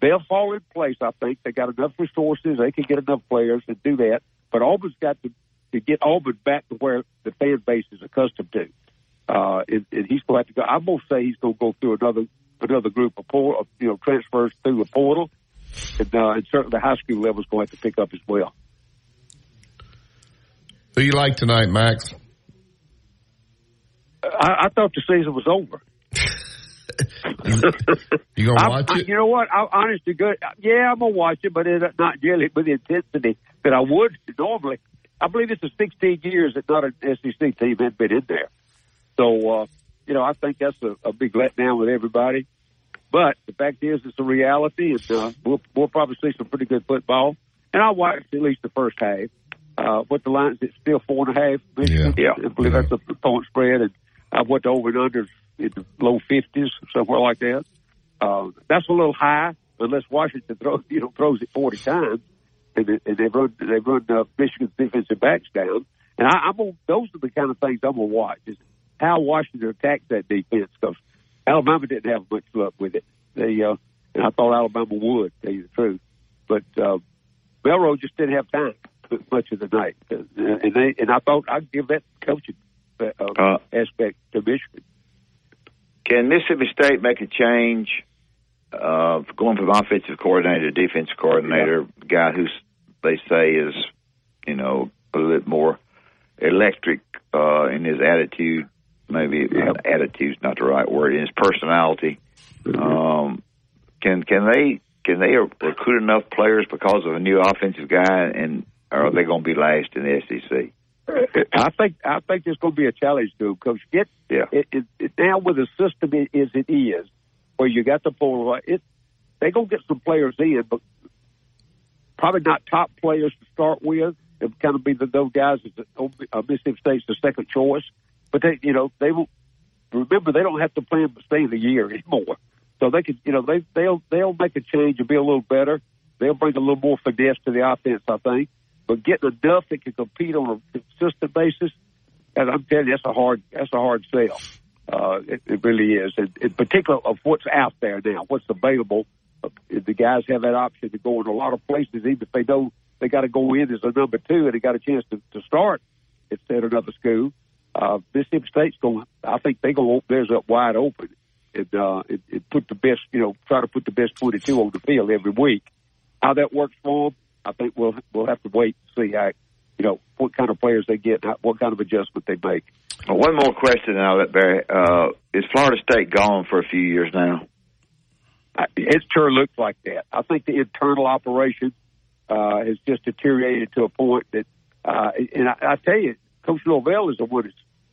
they'll fall in place. I think they got enough resources. They can get enough players to do that. But Auburn's got to to get Auburn back to where the fan base is accustomed to. Uh, and, and he's going to have to go. I'm going to say he's going to go through another another group of port, you know transfers through the portal, and, uh, and certainly the high school level is going to have to pick up as well. Who you like tonight, Max? I, I thought the season was over. you gonna watch I, it? You know what? I, honest to good, yeah, I'm gonna watch it, but it, not really with the intensity that I would normally. I believe it's a 16 years that not an SEC team had been in there. So, uh, you know, I think that's a, a big letdown with everybody. But the fact is, it's a reality, and uh, we'll, we'll probably see some pretty good football. And I watched at least the first half uh, what the line is still four and a half. Yeah. yeah. I believe yeah. that's the point spread. And I went over and under in the low 50s, somewhere like that. Uh, that's a little high unless Washington throws, you know, throws it 40 times. And, and they run, they run uh, Michigan's defensive backs down. And I, I'm gonna, those are the kind of things I'm going to watch is how Washington attacks that defense because Alabama didn't have much luck with it. They, uh, and I thought Alabama would, tell you the truth. But, uh, Milroe just didn't have time much of the night, uh, and they and I thought I'd give that coaching uh, uh, aspect to Michigan. Can Mississippi State make a change uh, going from offensive coordinator to defensive coordinator, yeah. guy who they say is, you know, a little bit more electric uh, in his attitude? Maybe yeah. attitude's not the right word. In his personality, mm-hmm. um, can can they can they recruit enough players because of a new offensive guy and or are they going to be last in the SEC? I think I think there's going to be a challenge to them, Coach. Get yeah. It, it, it, now with the system as it is, where you got the polar, it they gonna get some players in, but probably not top players to start with. It kind of be the those guys that uh, Mississippi State's the second choice, but they you know they will remember they don't have to plan to stay in the year anymore, so they can you know they they'll they'll make a change and be a little better. They'll bring a little more finesse to the offense, I think. But getting enough that can compete on a consistent basis, and I'm telling you, that's a hard that's a hard sell. Uh, it, it really is, and in particular of what's out there now, what's available. Uh, the guys have that option to go in a lot of places, even if they know they got to go in as a number two and they got a chance to, to start instead of another school. Uh, Mississippi State's going. I think they're going to open theirs up wide open and, uh, and, and put the best, you know, try to put the best 22 on the field every week. How that works for them, I think we'll we'll have to wait and see how, you know, what kind of players they get, and what kind of adjustment they make. Well, one more question, and I'll let Barry. Uh, is Florida State gone for a few years now? I, it sure looks like that. I think the internal operation uh, has just deteriorated to a point that, uh, and I, I tell you, Coach Norvell is the one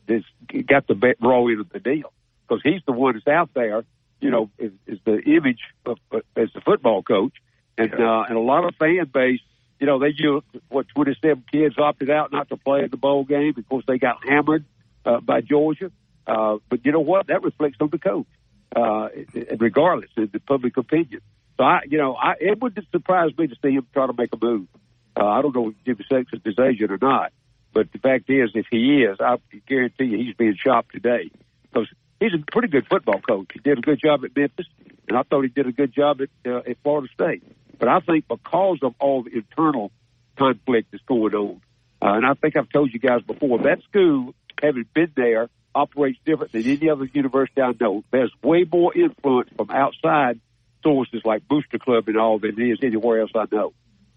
that's, that's got the raw end of the deal because he's the one that's out there. You know, is, is the image of, uh, as the football coach, and uh, and a lot of fan base. You know, they do what 27 kids opted out not to play in the bowl game because they got hammered uh, by Georgia. Uh, but you know what? That reflects on the coach, uh, regardless of the public opinion. So I, you know, I, it wouldn't surprise me to see him try to make a move. Uh, I don't know if Jimmy Sexton is Asian or not, but the fact is, if he is, I guarantee you he's being shopped today because he's a pretty good football coach. He did a good job at Memphis, and I thought he did a good job at, uh, at Florida State. But I think because of all the internal conflict that's going on, uh, and I think I've told you guys before, that school, having been there, operates different than any other university I know. There's way more influence from outside sources like Booster Club and all than there is anywhere else I know.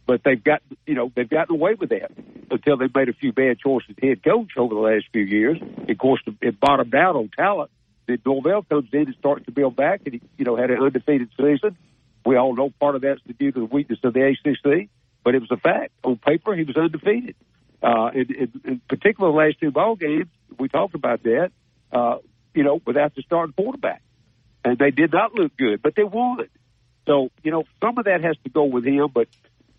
But they've got, you know, they've gotten away with that until they've made a few bad choices head coach over the last few years. Of course, it bottomed out on talent. Then Norvell comes in and starts to build back, and he, you know, had an undefeated season. We all know part of that's due to the weakness of the ACC, but it was a fact. On paper, he was undefeated. Uh, in, in, in particular, the last two ball games, we talked about that. Uh, you know, without the starting quarterback, and they did not look good, but they won. So, you know, some of that has to go with him. But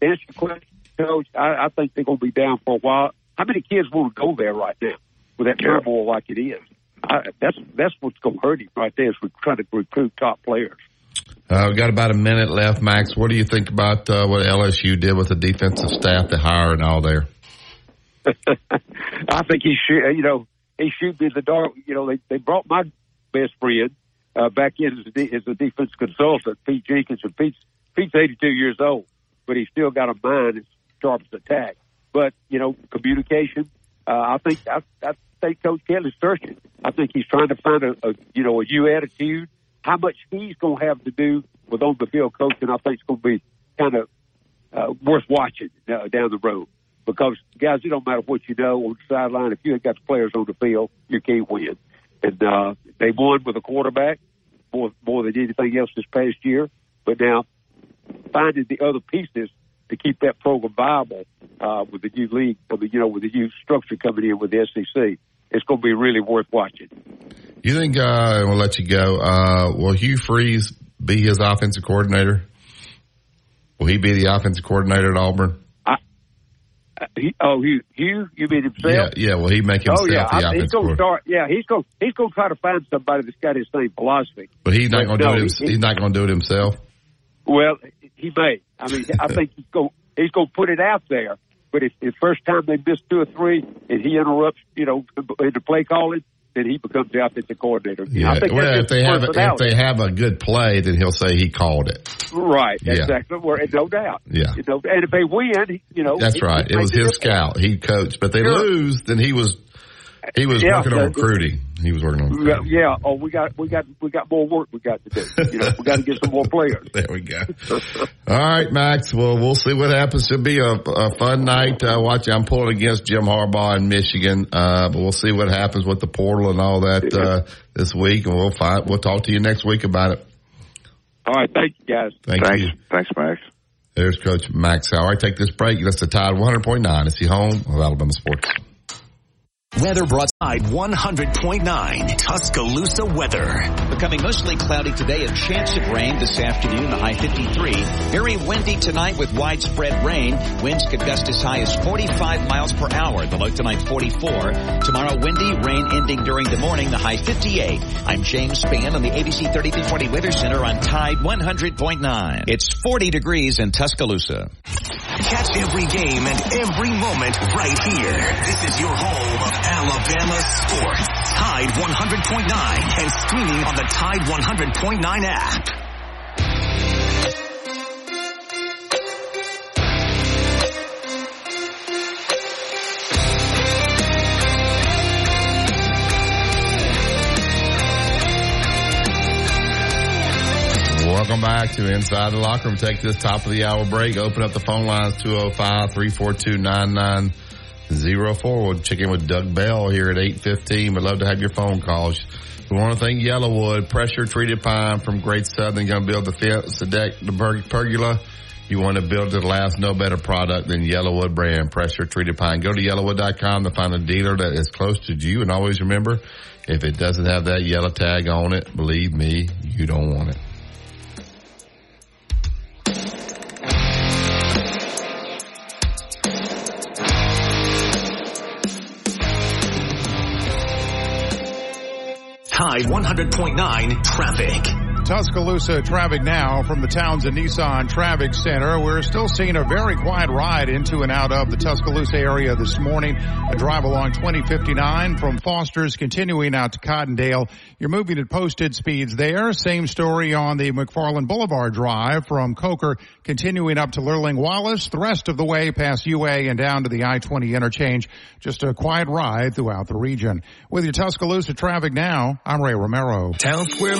to answer your question, Coach, I, I think they're going to be down for a while. How many kids want to go there right now with that turmoil like it is? I, that's that's what's going to hurt him right there. Is we're trying to recruit top players. Uh, we got about a minute left, Max. What do you think about uh, what LSU did with the defensive staff, the hire, and all there? I think he should. You know, he should be the dark. You know, they they brought my best friend uh, back in as a, as a defense consultant, Pete Jenkins, and Pete's Pete's 82 years old, but he's still got a mind as sharp as attack. But you know, communication. Uh, I think I, I think Coach Kelly's searching. I think he's trying to find a, a you know a new attitude. How much he's going to have to do with on the field coaching, I think, is going to be kind of uh, worth watching uh, down the road. Because guys, it don't matter what you know on the sideline. If you ain't got the players on the field, you can't win. And uh, they won with a quarterback more more than anything else this past year. But now finding the other pieces to keep that program viable uh, with the new league, I mean, you know, with the new structure coming in with the SEC, it's going to be really worth watching. You think, uh, we'll let you go, uh, will Hugh Freeze be his offensive coordinator? Will he be the offensive coordinator at Auburn? I, uh, he, oh, Hugh, Hugh, you mean himself? Yeah, yeah. Will he make himself oh, yeah. the I, offensive he's going to coordinator? start. Yeah, he's going. He's going to try to find somebody that's got his same philosophy. But he's not going to No, do it. he- He's not going to do it himself. Well, he may. I mean, I think he's going. He's going to put it out there. But if the first time they miss two or three, and he interrupts, you know, in the play calling, then he becomes the offensive coordinator. Yeah. I think Well, if they have a, if they have a good play, then he'll say he called it. right, Yeah. exactly. Where, no doubt. Yeah. You know, and if they win, you know, That's he- right. he It was his scout. He coached, but they Sure. lose. Then he was he was Yeah, working on recruiting. He was working on Yeah, recruiting. yeah. Oh, we got, we got, we got more work we got to do. You know, we got to get some more players. There we go. All right, Max. Well, we'll see what happens. Should be a, a fun night. Uh, watch. I'm pulling against Jim Harbaugh in Michigan, uh, but we'll see what happens with the portal and all that uh, this week, and we'll find. We'll talk to you next week about it. All right, thank you guys. Thank Thanks, you. thanks, Max. There's Coach Max Howard. All right, take this break. That's the Tide 100.9. It's the home of Alabama sports. Weather brought Tide 100.9 Tuscaloosa weather. Becoming mostly cloudy today, a chance of rain this afternoon, the high 53. Very windy tonight with widespread rain. Winds could gust as high as 45 miles per hour. The low tonight 44. Tomorrow windy, rain ending during the morning, the high 58. I'm James Spann on the ABC 3340 Weather Center on Tide 100.9. It's 40 degrees in Tuscaloosa. Catch every game and every moment right here. This is your home of Alabama sports. Tide Tide 100.9 and streaming on the Tide 100.9 app. Welcome back to Inside the Locker Room. Take this top of the hour break. Open up the phone lines oh 205-342-9904. We'll check in with Doug Bell here at 815. We'd love to have your phone calls. We want to thank YellaWood, pressure treated pine from Great Southern. Going to build the fence, the deck, the pergola. You want to build it last no better product than YellaWood brand pressure treated pine. Go to yellawood.com to find a dealer that is close to you. And always remember, if it doesn't have that yellow tag on it, believe me, you don't want it. Tide 100.9 traffic. Tuscaloosa traffic now from the towns Townsend Nissan Traffic Center. We're still seeing a very quiet ride into and out of the Tuscaloosa area this morning. A drive along 2059 from Foster's continuing out to Cottondale. You're moving at posted speeds there. Same story on the McFarland Boulevard drive from Coker continuing up to Lurleen Wallace. The rest of the way past UA and down to the I-20 interchange. Just a quiet ride throughout the region. With your Tuscaloosa traffic now, I'm Ray Romero. Town Square.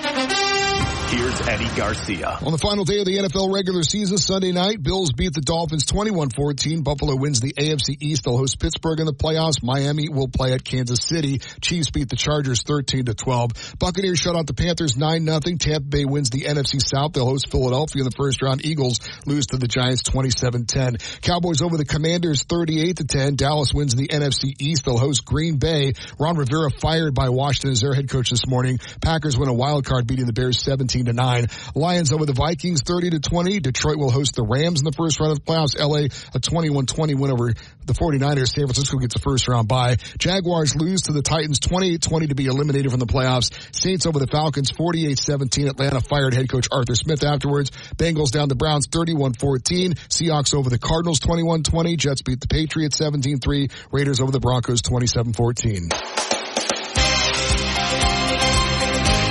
Here's Eddie Garcia. On the final day of the NFL regular season, Sunday night, Bills beat the Dolphins 21-14. Buffalo wins the AFC East. They'll host Pittsburgh in the playoffs. Miami will play at Kansas City. Chiefs beat the Chargers 13-12. Buccaneers shut out the Panthers 9-0. Tampa Bay wins the NFC South. They'll host Philadelphia in the first round. Eagles lose to the Giants 27-10. Cowboys over the Commanders 38-10. Dallas wins the NFC East. They'll host Green Bay. Ron Rivera fired by Washington as their head coach this morning. Packers win a wild card beating the Bears 17 to 9. Lions over the Vikings 30 to 20. Detroit will host the Rams in the first round of the playoffs. LA a 21-20 win over the 49ers. San Francisco gets a first round bye. Jaguars lose to the Titans 28-20 to be eliminated from the playoffs. Saints over the Falcons 48-17. Atlanta fired head coach Arthur Smith afterwards. Bengals down the Browns 31-14. Seahawks over the Cardinals 21-20. Jets beat the Patriots 17-3. Raiders over the Broncos 27-14.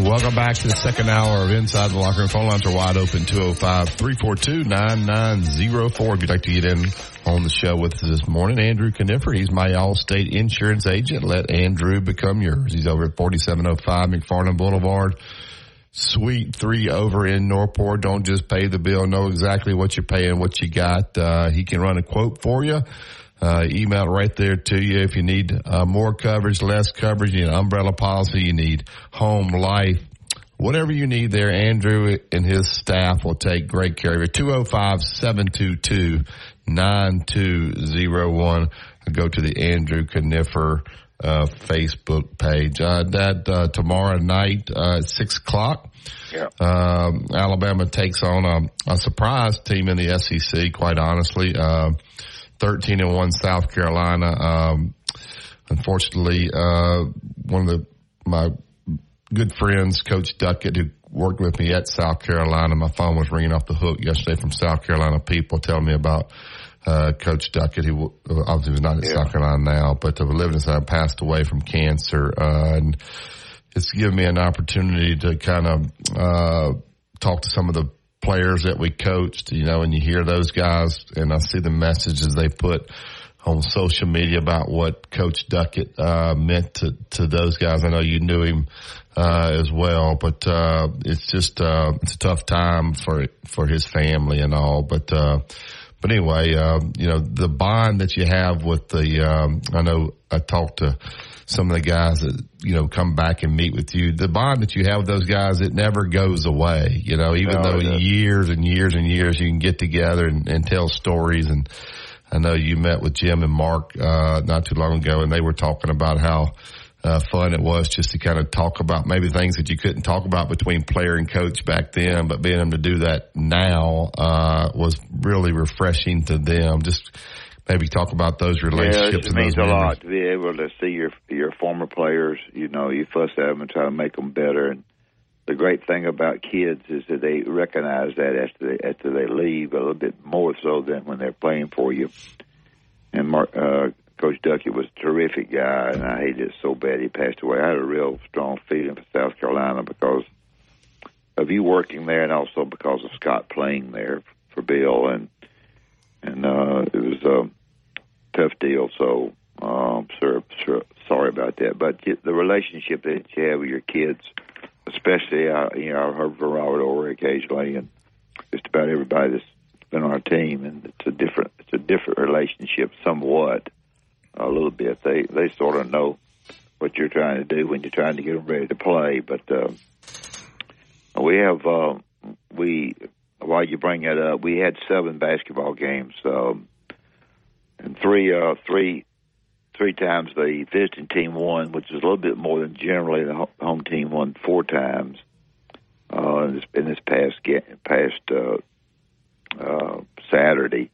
Welcome back to the second hour of Inside the Locker Room. Phone lines are wide open, 205-342-9904. If you'd like to get in on the show with us this morning, Andrew Conifer, he's my Allstate insurance agent. Let Andrew become yours. He's over at 4705 McFarland Boulevard. Suite three over in Northport. Don't just pay the bill. Know exactly what you're paying, what you got. Uh, he can run a quote for you. Uh, email right there to you if you need uh, more coverage, less coverage, you need an umbrella policy, you need home life, whatever you need there. Andrew and his staff will take great care of you. 205-722-9201. Go to the Andrew Conifer uh, Facebook page. Uh, that uh, tomorrow night uh, at six o'clock. Yeah. Um, Alabama takes on a, a, surprise team in the SEC. Quite honestly, uh, 13 and 1 South Carolina. Um, unfortunately, uh, one of the, my good friends, Coach Duckett, who worked with me at South Carolina, my phone was ringing off the hook yesterday from South Carolina people telling me about uh, Coach Duckett, who obviously was not at yeah. South Carolina now, but uh, lived inside, passed away from cancer. Uh, and it's given me an opportunity to kind of, uh, talk to some of the players that we coached, you know, and you hear those guys and I see the messages they put on social media about what Coach Duckett, uh, meant to, to those guys. I know you knew him, uh, as well, but, uh, it's just, uh, it's a tough time for, for his family and all, but, uh, but anyway, uh, you know, the bond that you have with the, um, I know I talked to some of the guys that, you know, come back and meet with you. The bond that you have with those guys, it never goes away, you know, even No, though years and years and years you can get together and, and tell stories. And I know you met with Jim and Mark, uh, not too long ago and they were talking about how, uh, fun it was just to kind of talk about maybe things that you couldn't talk about between player and coach back then, but being able to do that now, uh, was really refreshing to them. Just maybe talk about those relationships Yeah, it means a memories. lot to be able to see your your former players. You know, you fuss at them and try to make them better. And the great thing about kids is that they recognize that after they after they leave a little bit more so than when they're playing for you. And Mark, uh, Coach Duckett was a terrific guy, and I hated it so bad he passed away. I had a real strong feeling for South Carolina because of you working there, and also because of Scott playing there for Bill, and and uh, it was a tough deal. So, um, sure, sure, sorry about that. But the relationship that you have with your kids, especially, uh, you know, I've heard from Robert Horry occasionally, and just about everybody that's been on our team, and it's a different, it's a different relationship, somewhat, a little bit. They they sort of know what you're trying to do when you're trying to get them ready to play, but. Uh, we have uh, we while you bring that up, we had seven basketball games, um, and three uh, three three times the visiting team won, which is a little bit more than generally the home team won four times. Uh, in this, in this past ga- past uh, uh, Saturday,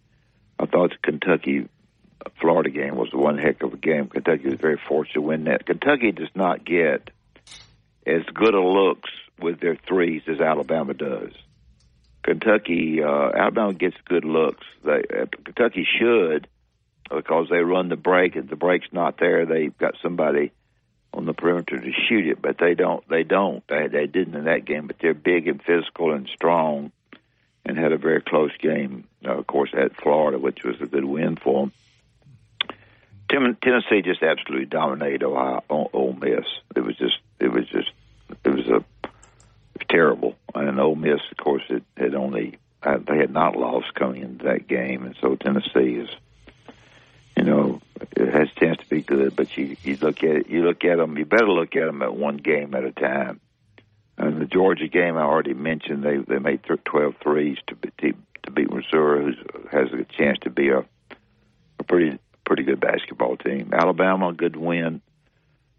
I thought the Kentucky Florida game was one heck of a game. Kentucky was very fortunate to win that. Kentucky does not get as good a looks with their threes as Alabama does. Kentucky, uh, Alabama gets good looks. They, uh, Kentucky should because they run the break. If the break's not there, they've got somebody on the perimeter to shoot it, but they don't. They don't. They, they didn't in that game. But they're big and physical and strong, and had a very close game. Uh, of course, at Florida, which was a good win for them. Tim- Tennessee just absolutely dominated Ohio, Ole Miss. It was just, it was just, it was a, terrible. And Ole Miss, of course, it had only they had not lost coming into that game, and so Tennessee is, you know, it has a chance to be good. But you you look at it, you look at them, you better look at them at one game at a time. And the Georgia game I already mentioned, they they made th- 12 threes to beat to beat Missouri, who has a chance to be a a pretty pretty good basketball team. Alabama, good win.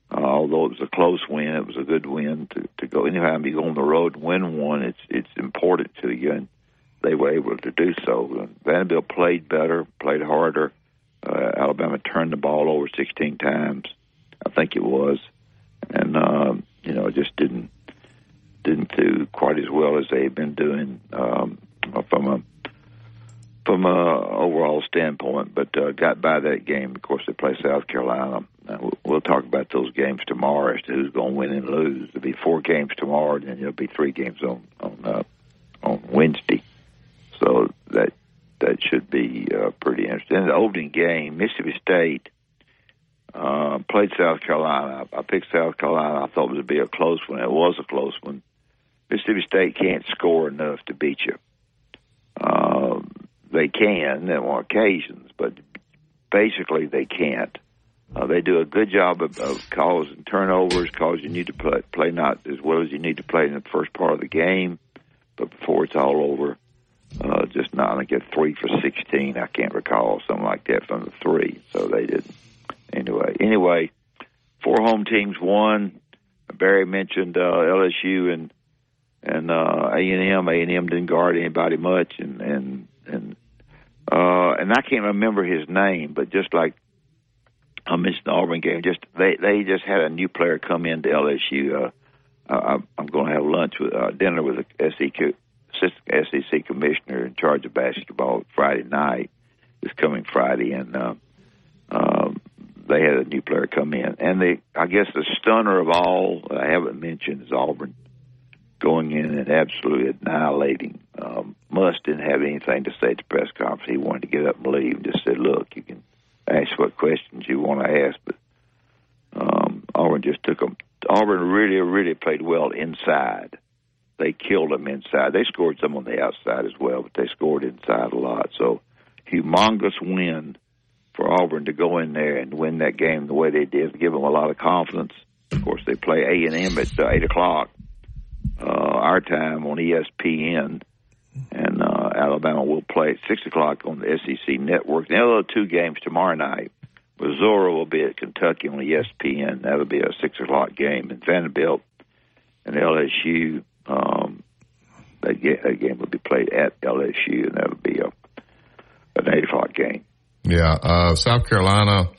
Uh, although it was a close win, it was a good win to, to go. Anytime you go on the road and win one, it's it's important to you, and they were able to do so. And Vanderbilt played better, played harder. Uh, Alabama turned the ball over 16 times, I think it was, and um, you know just didn't didn't do quite as well as they had been doing um, from a from a overall standpoint, but uh, got by that game. Of course, they play South Carolina. Uh, we'll, talk about those games tomorrow as to who's going to win and lose. There'll be four games tomorrow, and then there'll be three games on on uh, on Wednesday. So that that should be uh, pretty interesting. The opening game, Mississippi State uh, played South Carolina. I picked South Carolina. I thought it would be a close one. It was a close one. Mississippi State can't score enough to beat you. Um, they can on occasions, but basically they can't. Uh, they do a good job of, of causing turnovers, cause you need to play, play not as well as you need to play in the first part of the game, but before it's all over, uh, just not I get three for sixteen. I can't recall something like that from the three, so they didn't. Anyway, anyway, four home teams won. Barry mentioned uh, LSU and and uh, A and M. A and M didn't guard anybody much, and and and uh, and I can't remember his name, but just like I mentioned the Auburn game, just they they just had a new player come into LSU. Uh, I, I'm going to have lunch with uh, dinner with the SEC SEC commissioner in charge of basketball Friday night. This coming Friday, and uh, um, they had a new player come in, and they I guess the stunner of all I haven't mentioned is Auburn going in and absolutely annihilating. Um, Muss didn't have anything to say at the press conference. He wanted to get up and leave. Just said, "Look, you can ask what questions you want to ask, but um, Auburn just took them. Auburn really, really played well inside. They killed them inside. They scored some on the outside as well, but they scored inside a lot. So humongous win for Auburn to go in there and win that game the way they did, give them a lot of confidence. Of course, they play A and M at uh, eight o'clock our time on ESPN, and uh, Alabama will play at six o'clock on the SEC network. The other two games tomorrow night. Missouri will be at Kentucky on ESPN. That'll be a six o'clock game. And Vanderbilt and LSU, um, that, ga- that game will be played at LSU, and that'll be a an eight o'clock game. Yeah, uh, South Carolina.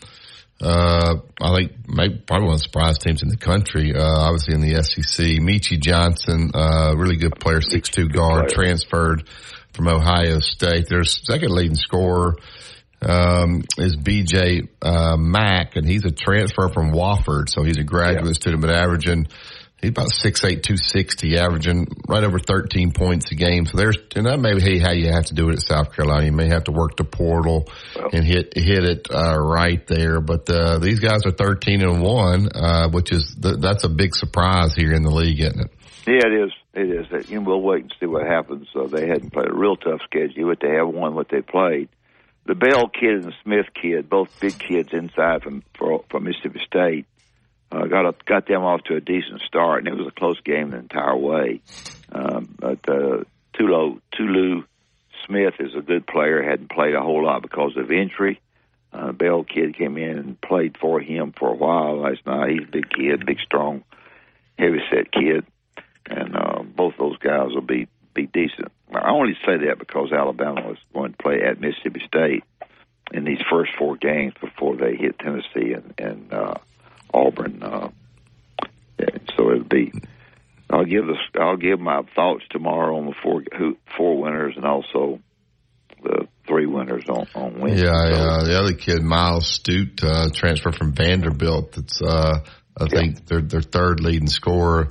Uh, I think maybe probably one of the surprise teams in the country. Uh, obviously in the SEC, Meechie Johnson, uh, really good player, six two guard, transferred from Ohio State. Their second leading scorer um, is BJ uh, Mack, and he's a transfer from Wofford, so he's a graduate student, but averaging he's about six eight two sixty, averaging right over thirteen points a game. So there's and that may be how you have to do it at South Carolina. You may have to work the portal and hit hit it uh, right there. But uh, these guys are thirteen and one, uh, which is th- that's a big surprise here in the league, isn't it? Yeah, it is. It is. And we'll wait and see what happens. So they hadn't played a real tough schedule, but they have won what they played. The Bell kid and the Smith kid, both big kids inside from from Mississippi State, uh, got up, got them off to a decent start, and it was a close game the entire way. Um, but uh, Tolu Tolu Smith is a good player. hadn't played a whole lot because of injury. Uh, Bell kid came in and played for him for a while last night. He's a big kid, big, strong, heavy set kid, and uh, both those guys will be be decent. I only say that because Alabama was going to play at Mississippi State in these first four games before they hit Tennessee and, and uh, Auburn. Uh, so it'll be. I'll give the I'll give my thoughts tomorrow on the four who, four winners and also the three winners on on Wednesday. Yeah, yeah. The other kid, Myles Stute, uh, transfer from Vanderbilt. That's uh, I think their their third leading scorer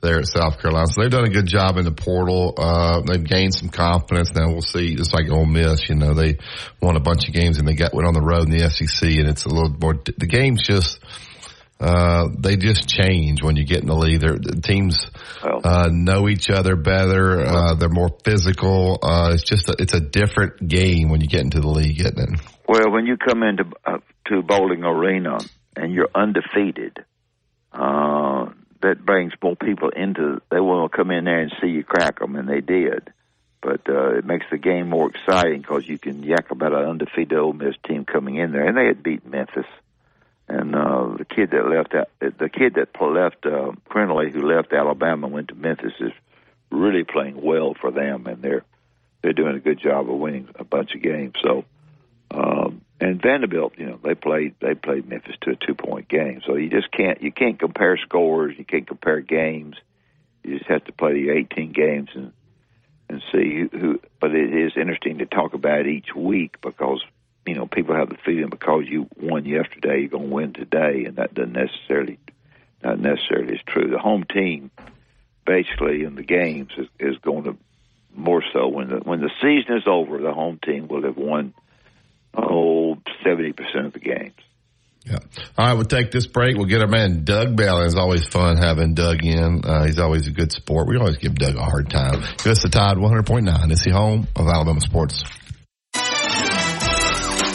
there at South Carolina. So they've done a good job in the portal. Uh, they've gained some confidence. Now we'll see. It's like Ole Miss, you know, they won a bunch of games and they got went on the road in the SEC, and it's a little more. The games just. Uh, they just change when you get in the league. They're, the teams uh, know each other better. Uh, they're more physical. Uh, it's just a, it's a different game when you get into the league, isn't it? Well, when you come into uh, to bowling arena and you're undefeated, uh, that brings more people into. They want to come in there and see you crack them, and they did. But uh, it makes the game more exciting because you can yak about an undefeated Ole Miss team coming in there, and they had beaten Memphis. And uh, the kid that left, the kid that left uh, Quinerly, who left Alabama, went to Memphis, is really playing well for them, and they're they're doing a good job of winning a bunch of games. So, um, and Vanderbilt, you know, they played they played Memphis to a two point game. So you just can't you can't compare scores, you can't compare games. You just have to play the 18 games and and see who. But it is interesting to talk about each week because you know people have the feeling because you won yesterday, you're going to win today, and that doesn't necessarily not necessarily is true. The home team, basically in the games, is, is going to more so when the when the season is over, the home team will have won oh 70 percent of the games. Yeah. All right, we'll take this break. We'll get our man Doug Bell. It's always fun having Doug in. Uh, he's always a good sport. We always give Doug a hard time. Give us the Tide 100.9. It's the home of Alabama sports.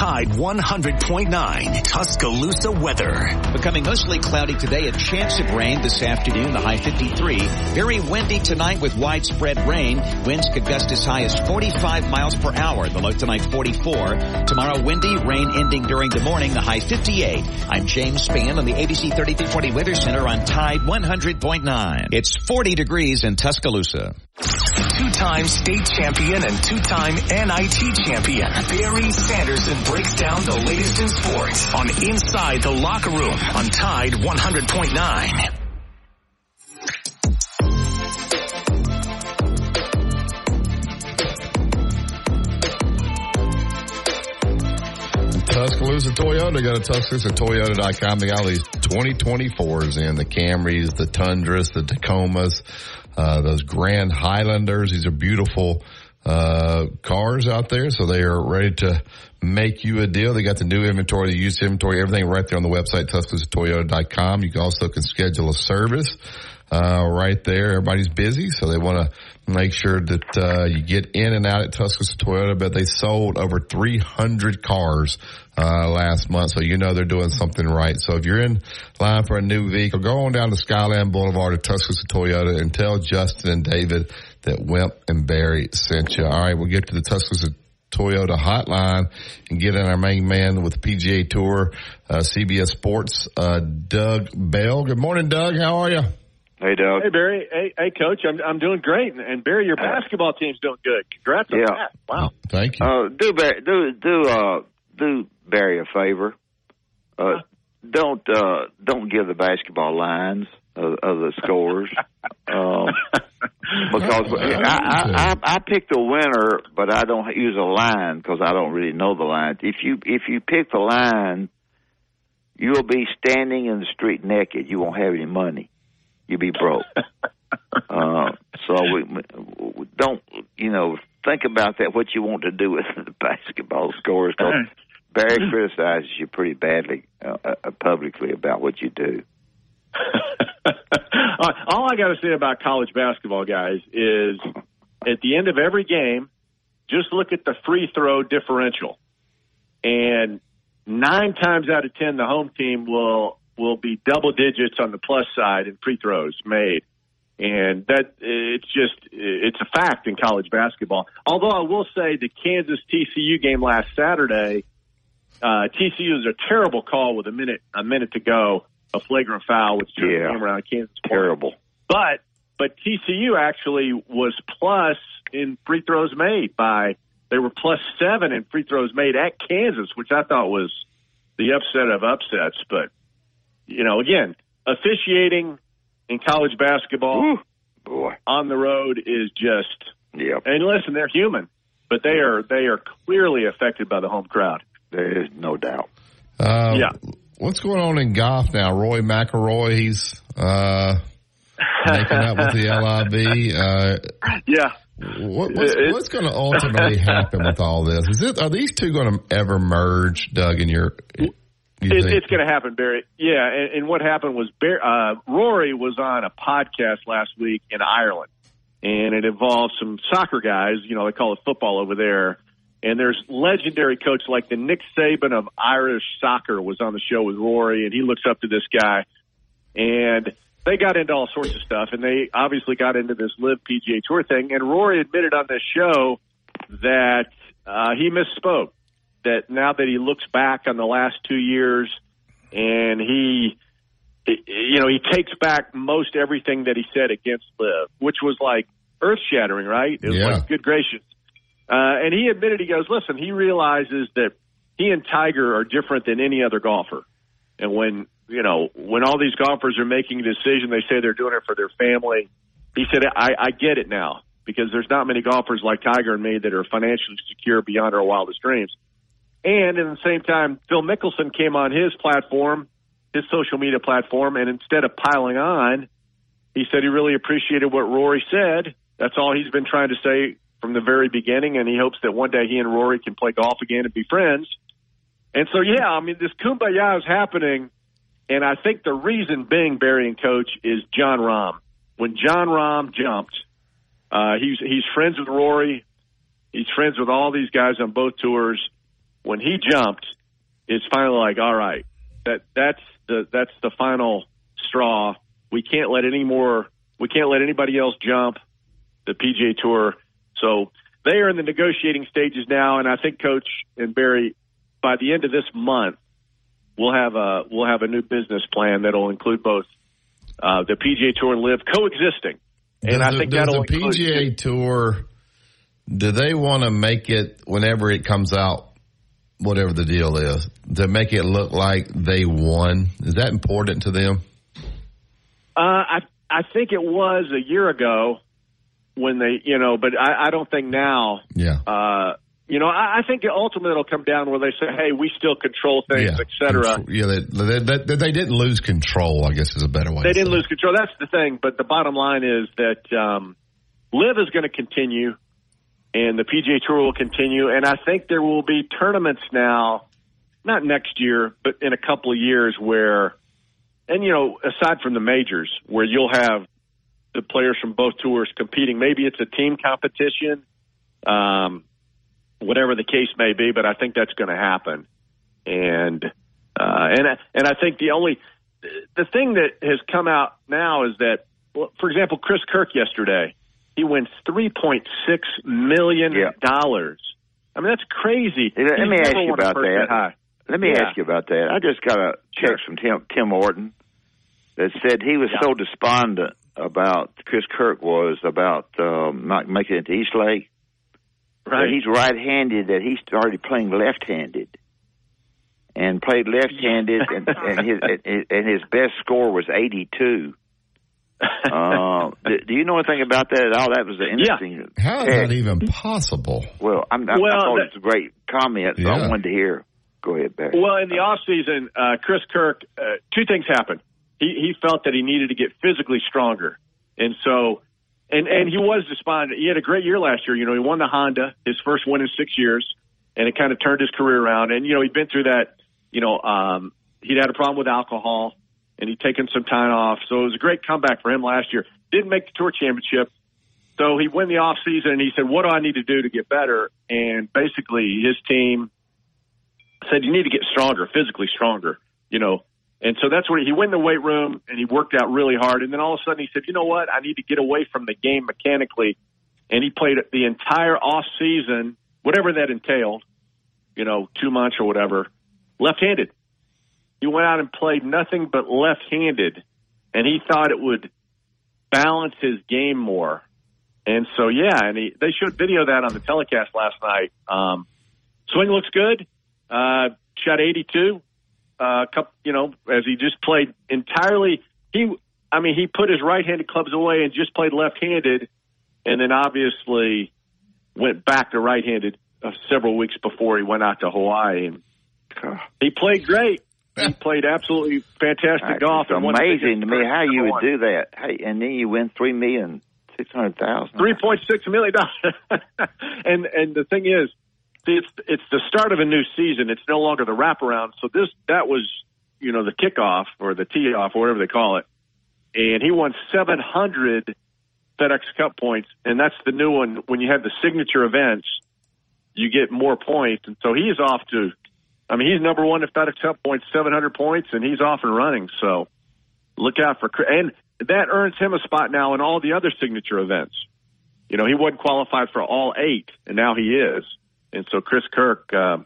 Tide 100.9 Tuscaloosa weather. Becoming mostly cloudy today, a chance of rain this afternoon, the high 53. Very windy tonight with widespread rain. Winds could gust as high as 45 miles per hour, the low tonight 44. Tomorrow windy, rain ending during the morning, the high 58. I'm James Spann on the ABC 3340 Weather Center on Tide 100.9. It's 40 degrees in Tuscaloosa. Two-time state champion and two-time NIT champion Barry Sanderson breaks down the latest in sports on Inside the Locker Room on Tide 100.9. Tuscaloosa Toyota. Go to TuscaloosaToyota.com. They got all these 2024s in the Camrys, the Tundras, the Tacomas, uh, those Grand Highlanders. These are beautiful uh, cars out there. So they are ready to make you a deal. They got the new inventory, the used inventory, everything right there on the website, TuscaloosaToyota.com. You also can schedule a service. Uh, right there. Everybody's busy, so they want to make sure that, uh, you get in and out at Tuscaloosa Toyota, but they sold over 300 cars, uh, last month. So you know they're doing something right. So if you're in line for a new vehicle, go on down to Skyland Boulevard at Tuscaloosa Toyota and tell Justin and David that Wimp and Barry sent you. All right. We'll get to the Tuscaloosa Toyota hotline and get in our main man with PGA Tour, uh, CBS Sports, uh, Doug Bell. Good morning, Doug. How are you? Hey, Doug. Hey, Barry. Hey, hey, Coach. I'm I'm doing great, and, and Barry, your basketball team's doing good. Congrats on Yeah. that. Wow. Thank you. Uh, do Barry, do do uh do Barry a favor. Uh, don't uh don't give the basketball lines of, of the scores. um, because I, I I I pick the winner, but I don't use a line because I don't really know the lines. If you if you pick the line, you'll be standing in the street naked. You won't have any money. You'll be broke. uh, so we, we don't, you know, think about that. What you want to do with the basketball scores? 'cause Barry criticizes you pretty badly uh, uh, publicly about what you do. Uh, all I got to say about college basketball, guys, is at the end of every game, just look at the free throw differential, and nine times out of ten, the home team will will be double digits on the plus side in free throws made, and that it's just it's a fact in college basketball. Although I will say the Kansas TCU game last Saturday, uh, TCU was a terrible call with a minute a minute to go, a flagrant foul, which turned Yeah. the game around. Kansas Terrible. but but TCU actually was plus in free throws made by they were plus seven in free throws made at Kansas, which I thought was the upset of upsets. But you know, again, officiating in college basketball boy. on the road is just Yep. and listen, they're human, but they are they are clearly affected by the home crowd. There is no doubt. Uh, Yeah. What's going on in golf now? Rory McIlroy, he's uh, making up with the LIV. Uh, yeah. What, what's, what's going to ultimately happen with all this? Is it are these two going to ever merge, Doug? In your, you It, it's going to happen, Barry. Yeah, and, and what happened was Bar- uh, Rory was on a podcast last week in Ireland, and it involved some soccer guys. You know, they call it football over there. And there's legendary coach like the Nick Saban of Irish soccer was on the show with Rory, and he looks up to this guy. And they got into all sorts of stuff, and they obviously got into this LIV PGA Tour thing. And Rory admitted on this show that uh, he misspoke. That now that he looks back on the last two years, and he, you know, he takes back most everything that he said against LIV, which was like earth shattering, right? It was Yeah. like, good gracious. Uh, and he admitted, he goes, listen, he realizes that he and Tiger are different than any other golfer. And when, you know, when all these golfers are making a decision, they say they're doing it for their family. He said, I, I get it now because there's not many golfers like Tiger and me that are financially secure beyond our wildest dreams. And at the same time, Phil Mickelson came on his platform, his social media platform, and instead of piling on, he said he really appreciated what Rory said. That's all he's been trying to say from the very beginning, and he hopes that one day he and Rory can play golf again and be friends. And so, yeah, I mean, this kumbaya is happening, and I think the reason being, Barry and Coach, is Jon Rahm. When Jon Rahm jumped, uh, he's he's friends with Rory. He's friends with all these guys on both tours. When he jumped, it's finally like, all right, that that's the that's the final straw. We can't let any more. We can't let anybody else jump the PGA Tour. So they are in the negotiating stages now, and I think Coach and Barry, by the end of this month, we'll have a we'll have a new business plan that'll include both uh, the PGA Tour and LIV coexisting. And Does I think does that'll the include- PGA Tour. Do they want to make it whenever it comes out, whatever the deal is, to make it look like they won? Is that important to them? Uh, I I think it was a year ago when they, you know, but I, I don't think now. Yeah. Uh, you know, I, I think ultimately it'll come down where they say, "Hey, we still control things, Yeah. et cetera." Yeah, they, they, they, they didn't lose control. I guess is a better way. They to didn't say lose control. That's the thing. But the bottom line is that um, LIV is going to continue, and the PGA Tour will continue. And I think there will be tournaments now, not next year, but in a couple of years where, and you know, aside from the majors, where you'll have the players from both tours competing. Maybe it's a team competition, um, whatever the case may be. But I think that's going to happen. And uh, and I- and I think the only the thing that has come out now is that, for example, Chris Kirk yesterday, he wins three point six million dollars. I mean, that's crazy. Let He's me ask you about that. high. Let me Yeah. ask you about that. I just got a text from Tim Tim Orton that said he was so despondent about Chris Kirk was about um, not making it to East Lake. Right. He's right-handed. That he started playing left-handed, and played left-handed, and, and his and- and his best score was eighty-two. Uh, do, do you know anything about that at all? That was an interesting. How is that even possible? Well, I'm, I, Well, I thought that- it was a great comment, so I wanted to hear. Go ahead, Barry. Well, in the off season, uh, Chris Kirk, uh, two things happened. He he felt that he needed to get physically stronger, and so, and and he was despondent. He had a great year last year. You know, he won the Honda, his first win in six years, and it kind of turned his career around. And you know, he'd been through that. You know, um, he'd had a problem with alcohol, and he'd taken some time off. So it was a great comeback for him last year. Didn't make the tour championship. So he went the off season and he said, "What do I need to do to get better?" And basically, his team said you need to get stronger, physically stronger, you know. And so that's where he went in the weight room and he worked out really hard. And then all of a sudden he said, you know what? I need to get away from the game mechanically. And he played the entire off season, whatever that entailed, you know, two months or whatever, left handed. He went out and played nothing but left handed. And he thought it would balance his game more. And so, yeah, and he, they showed video of that on the telecast last night. Um, swing looks good. Uh, shot 82. Uh, couple, you know, as he just played entirely. He, I mean, he put his right-handed clubs away and just played left-handed, and then obviously went back to right-handed uh, several weeks before he went out to Hawaii. And he played great. He played absolutely fantastic golf. and amazing to me how you would do that. Hey, and then you win three million six hundred thousand. Three point six million dollars. and and the thing is, see, it's it's the start of a new season. It's no longer the wraparound. So this that was you know the kickoff or the tee off or whatever they call it. And he won seven hundred FedEx Cup points, and that's the new one. When you have the signature events, you get more points, and so he's off to. I mean, he's number one at FedEx Cup points, seven hundred points, and he's off and running. So look out for and that earns him a spot now in all the other signature events. You know, he wasn't qualified for all eight, and now he is. And so Chris Kirk, uh,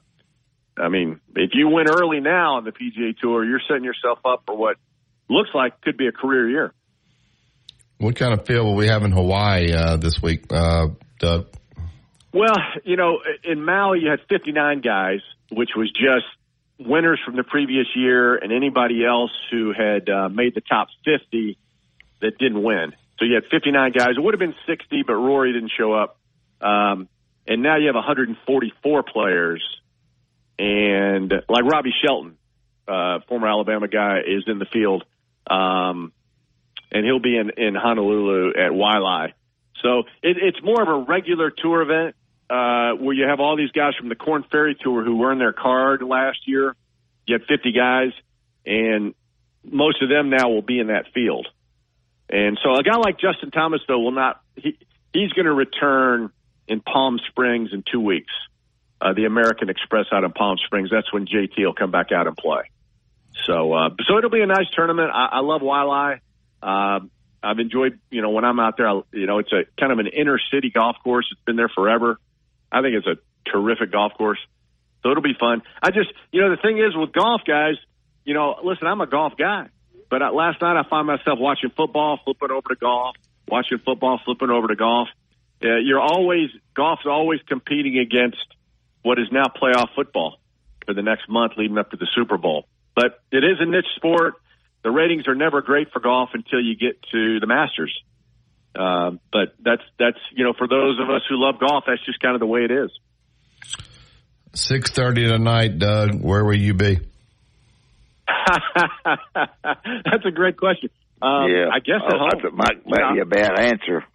I mean, if you win early now on the PGA Tour, you're setting yourself up for what looks like could be a career year. What kind of feel will we have in Hawaii uh, this week, uh, Doug? Well, you know, in Maui you had 59 guys, which was just winners from the previous year and anybody else who had uh, made the top 50 that didn't win. So you had 59 guys. It would have been 60, but Rory didn't show up. Um, and now you have 144 players. And like Robbie Shelton, uh, former Alabama guy, is in the field. Um, and he'll be in, in Honolulu at Waialae. So it, it's more of a regular tour event uh, where you have all these guys from the Korn Ferry Tour who earned their card last year. You had 50 guys, and most of them now will be in that field. And so a guy like Justin Thomas, though, will not. He, he's going to return in Palm Springs in two weeks. Uh, the American Express out in Palm Springs. That's when JT will come back out and play. So, uh, so it'll be a nice tournament. I, I love Waialae. Uh, I've enjoyed, you know, when I'm out there, I, you know, it's a kind of an inner city golf course. It's been there forever. I think it's a terrific golf course. So it'll be fun. I just, you know, the thing is with golf guys, you know, listen, I'm a golf guy, but uh, last night I find myself watching football, flipping over to golf, watching football, flipping over to golf. Uh, you're always, golf's always competing against what is now playoff football for the next month leading up to the Super Bowl. But it is a niche sport. The ratings are never great for golf until you get to the Masters. Uh, but that's that's you know for those of us who love golf, that's just kind of the way it is. Six thirty tonight, Doug. Where will you be? That's a great question. Um, yeah, I guess oh, at home. That might, might be a bad answer.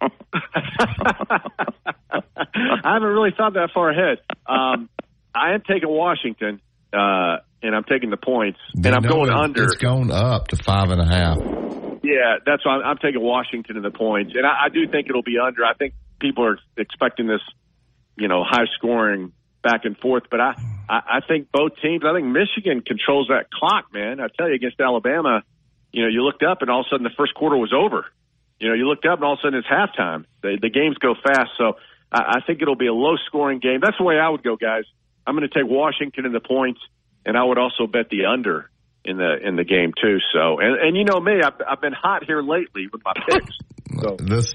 I haven't really thought that far ahead. Um, I am taking Washington, uh, and I'm taking the points, and I'm going it- under. It's going up to five and a half. Yeah, that's why I'm, I'm taking Washington in the points, and I, I do think it'll be under. I think people are expecting this, you know, high scoring back and forth, but I, I, I think both teams. I think Michigan controls that clock, man. I tell you, against Alabama, you know, you looked up and all of a sudden the first quarter was over. You know, you looked up and all of a sudden it's halftime. The, the games go fast, so I, I think it'll be a low scoring game. That's the way I would go, guys. I'm going to take Washington in the points, and I would also bet the under in the in the game too. So, and and you know me, I've, I've been hot here lately with my picks. So. This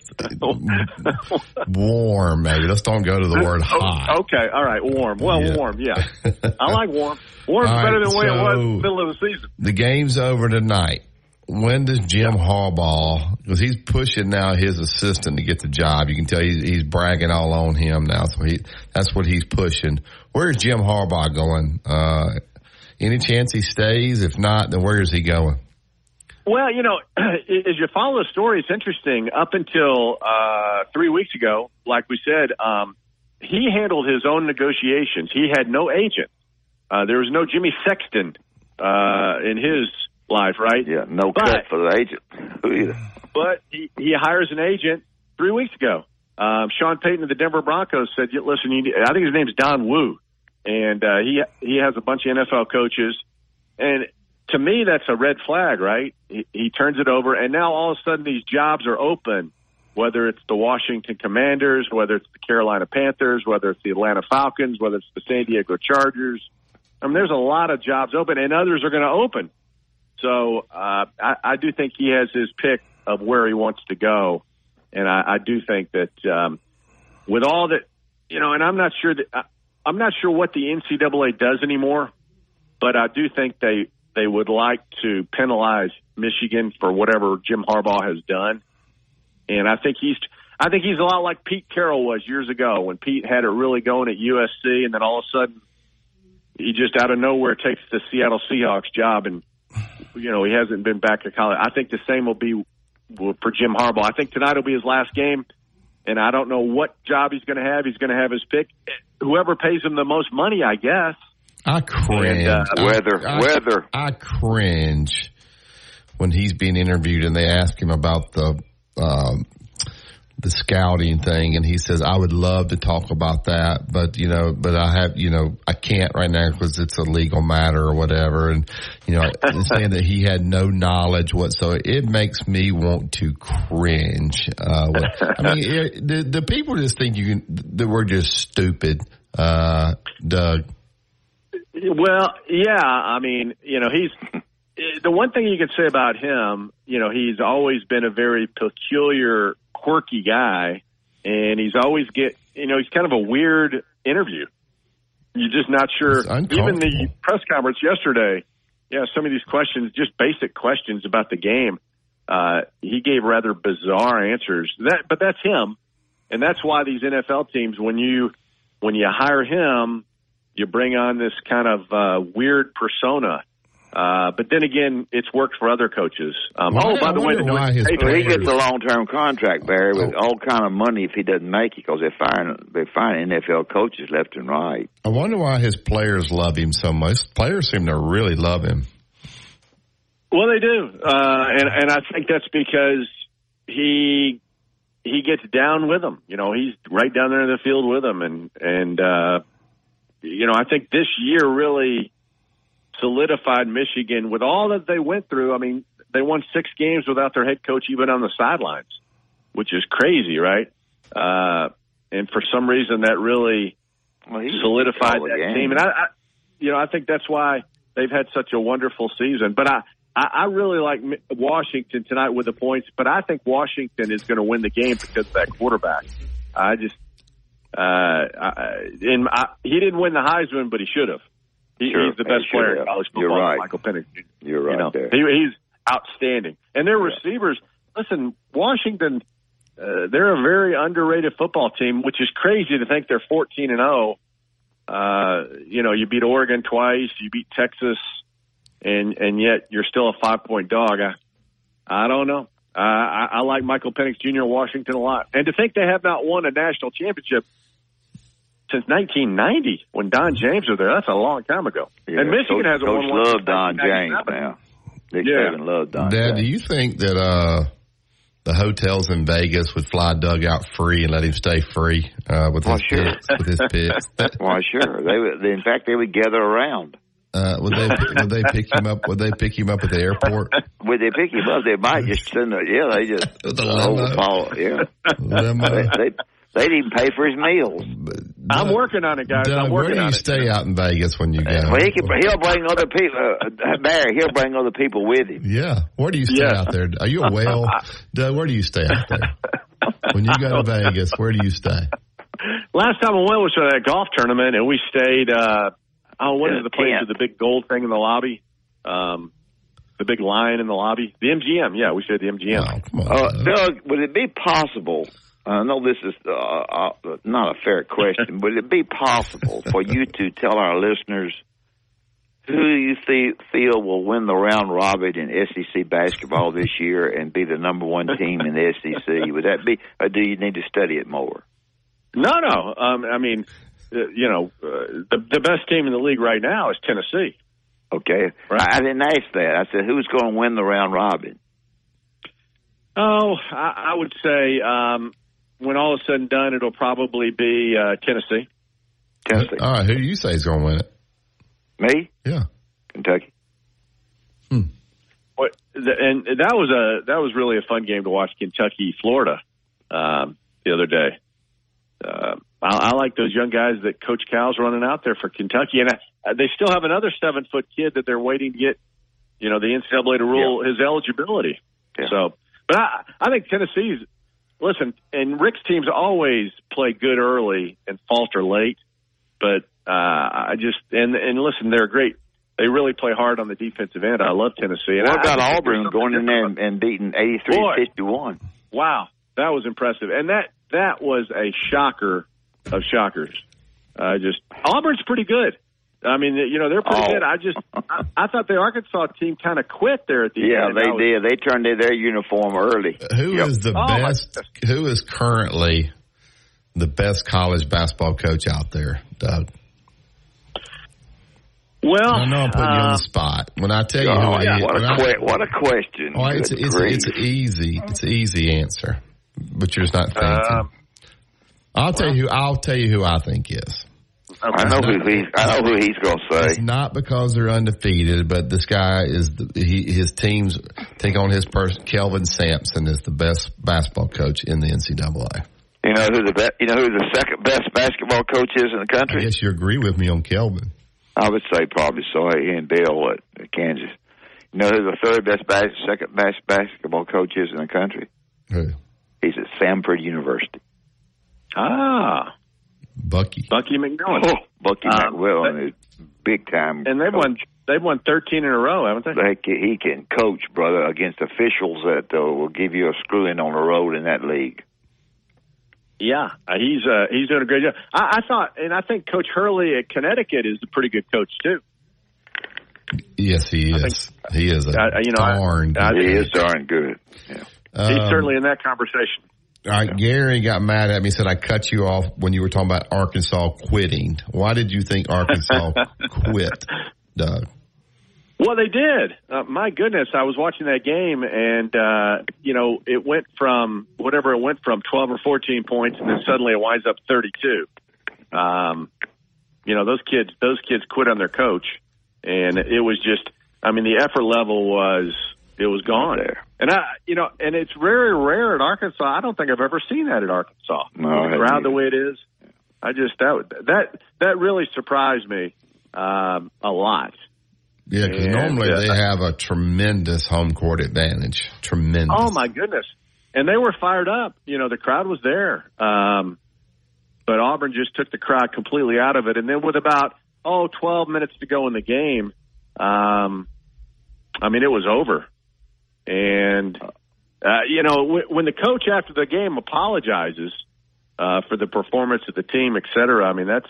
warm, maybe. Let's don't go to the word Oh, hot. Okay, all right, warm. Well, Yeah. warm, yeah. I like warm. Warm's All right, better than the way it was in the middle of the season. The game's over tonight. When does Jim Harbaugh, because he's pushing now his assistant to get the job. You can tell he's, he's bragging all on him now. So he, that's what he's pushing. Where's Jim Harbaugh going? Uh, any chance he stays? If not, then where is he going? Well, you know, as you follow the story, it's interesting. Up until uh, three weeks ago, like we said, um, he handled his own negotiations. He had no agent. Uh, there was no Jimmy Sexton uh, in his life, right? Yeah, no But- cut for the agent either. but he, he hires an agent three weeks ago. Um, Sean Payton of the Denver Broncos said, "Yeah, "Listen, you need, I think his name's Don Wu, and uh, he he has a bunch of NFL coaches, and to me that's a red flag, right? He, he turns it over, and now all of a sudden these jobs are open, whether it's the Washington Commanders, whether it's the Carolina Panthers, whether it's the Atlanta Falcons, whether it's the San Diego Chargers. I mean, there's a lot of jobs open, and others are going to open. So uh, I, I do think he has his pick of where he wants to go, and I, I do think that um, with all that, you know, and I'm not sure that I, I'm not sure what the NCAA does anymore, but I do think they they would like to penalize Michigan for whatever Jim Harbaugh has done, and I think he's I think he's a lot like Pete Carroll was years ago when Pete had it really going at USC, and then all of a sudden he just out of nowhere takes the Seattle Seahawks job and you know, he hasn't been back to college. I think the same will be for Jim Harbaugh. I think tonight will be his last game, and I don't know what job he's going to have. He's going to have his pick. Whoever pays him the most money, I guess. I cringe. And, uh, I- Weather, I- weather. I cringe when he's being interviewed and they ask him about the um, the scouting thing, and he says, "I would love to talk about that, but you know, but I have, you know, I can't right now because it's a legal matter or whatever." And you know, and saying that he had no knowledge whatsoever, it makes me want to cringe. Uh, I mean, it, the the people just think you can that we're just stupid. Uh, Doug. Well, yeah. I mean, you know, he's the one thing you can say about him. You know, he's always been a very peculiar, quirky guy, and he's always get. You know, he's kind of a weird interview. You're just not sure. Even the press conference yesterday, yeah, some of these questions, just basic questions about the game, uh, he gave rather bizarre answers. That, but that's him, and that's why these NFL teams, when you when you hire him, you bring on this kind of uh, weird persona. Uh, but then again, it's worked for other coaches. Um, Why- oh, by I the way, the why his Hey, Well, he gets a long term contract, Barry, with Oh. all kind of money if he doesn't make it because they're firing they're firing NFL coaches left and right. I wonder why his players love him so much. Players seem to really love him. Well, they do, uh, and and I think that's because he he gets down with them. You know, he's right down there in the field with them, and and uh, you know, I think this year really solidified Michigan with all that they went through. I mean, they won six games without their head coach even on the sidelines, which is crazy, right? Uh, and for some reason, that really Well, solidified that game. team. And I, I, you know, I think that's why they've had such a wonderful season. But I, I, I really like Washington tonight with the points. But I think Washington is going to win the game because of that quarterback. I just, uh, I, in, I, he didn't win the Heisman, but he should have. He, Sure, he's the best player in have. college You're football. right. Michael Penix. You're right you know, there. he, he's outstanding. And their receivers, listen, Washington, uh, they're a very underrated football team, which is crazy to think they're 14 and 0 Uh, you know, you beat Oregon twice, you beat Texas, and and yet you're still a five point dog. I, I don't know. Uh, I, I like Michael Penix Jr. Washington a lot, and to think they have not won a national championship since 1990 when Don James was there. That's a long time ago. Yeah, and Michigan Coach, hasn't Coach one. love Don James 1997. now. Nick Yeah. Saban love Don Dad, James. do you think that uh, the hotels in Vegas would fly Doug out free and let him stay free uh, with Well, his sure. picks? With his picks, Why, sure. They would. In fact, they would gather around. uh, would they would they pick him up? Would they pick him up at the airport? Would they pick him up? They might just send a yeah. They just With a limo. overpower. Yeah, Limo. they, they they'd even pay for his meals. I'm working on it, guys. Doug, I'm where working do you on it. stay out in Vegas when you go? Well, he can, he'll bring other people. Uh, Barry, he'll bring other people with him. Yeah, where do you stay Yeah. out there? Are you a whale, Doug? Where do you stay out there? When you go to Vegas, where do you stay? Last time I went was to that golf tournament, and we stayed. uh Oh, what In is a the place with the big gold thing in the lobby? Um, the big lion in the lobby. The MGM. Yeah, we stayed at the MGM. Oh, come on. Uh, Doug. Doug, would it be possible? I know this is uh, uh, not a fair question, but would it be possible for you to tell our listeners who you th- feel will win the round robin in SEC basketball this year and be the number one team in the SEC? Would that be, or do you need to study it more? No, no. Um, I mean, uh, you know, uh, the the best team in the league right now is Tennessee. Okay, Right. I, I didn't ask that. I said who's going to win the round robin? Oh, I, I would say um, when all is said and done, it'll probably be uh, Tennessee. Tennessee, All right, who do you say is going to win it? me, Yeah. Kentucky. What, the, and that was a that was really a fun game to watch. Kentucky, Florida, um, the other day. Uh, I, I like those young guys that Coach Cal's running out there for Kentucky, and uh, they still have another seven foot kid that they're waiting to get. You know, the NCAA to rule his eligibility. Yeah. So, but I, I think Tennessee's listen, and Rick's teams always play good early and falter late. But uh, I just and and listen, they're great. They really play hard on the defensive end. I love Tennessee. And What about Auburn going in there and, and beating 83-51? Wow, that was impressive, and that that was a shocker of shockers. I just Auburn's pretty good. I mean, you know, they're pretty Oh. good. I just I, I thought the Arkansas team kind of quit there at the Yeah, end. they was- did. They turned in their uniform early. Who is Yep. the Oh, best? Who is currently the best college basketball coach out there, Doug? Well, I know I'm putting you on uh, the spot. When I tell you Oh, who yeah, he what, when a I- que- what a question. Oh, it's Good it's it's easy. It's an easy answer, but you're just not thinking. Um, I'll tell you. I'll tell you who I think is. I know who he's. I know who he's going to say. It's say. not because they're undefeated, but this guy is the, he, his teams take on his person. Kelvin Sampson is the best basketball coach in the NCAA. You know who the be- You know who the second best basketball coach is in the I country? guess you agree with me on Kelvin. I would say probably so. He and Bill at at Kansas. You know who the third best bas- second best basketball coach is in the country? Who? He's at Samford University. ah, Bucky. Bucky McMillan, Oh, Bucky Um, McMillan is big time. and they've won they've won thirteen in a row, haven't they? They can, he can coach, brother, against officials that uh, will give you a screwing on the road in that league. Yeah, uh, he's uh, he's doing a great job. I, I thought, and I think Coach Hurley at Connecticut is a pretty good coach too. Yes, he is. he is a Uh, you know, I- darn. I- good He is darn good. Yeah. He's Um, certainly in that conversation. All right, Gary got mad at me. Said I cut you off when you were talking about Arkansas quitting. Why did you think Arkansas quit, Doug? Well, they did. Uh, my goodness, I was watching that game, and uh, you know, it went from whatever it went from twelve or fourteen points, and then suddenly it winds up thirty-two. Um, you know, those kids, those kids quit on their coach, and it was just, I mean, the effort level was, it was gone. There. And I, you know, and it's very rare at Arkansas. I don't think I've ever seen that at Arkansas. No, I the crowd the way it is. I just that that that really surprised me um, a lot. Yeah, because normally uh, they have a tremendous home court advantage. Tremendous. Oh my goodness! And they were fired up. You know, the crowd was there. Um, but Auburn just took the crowd completely out of it. And then with about oh 12 minutes to go in the game, um, I mean it was over. And uh, you know w- when the coach after the game apologizes uh, for the performance of the team, et cetera. I mean that's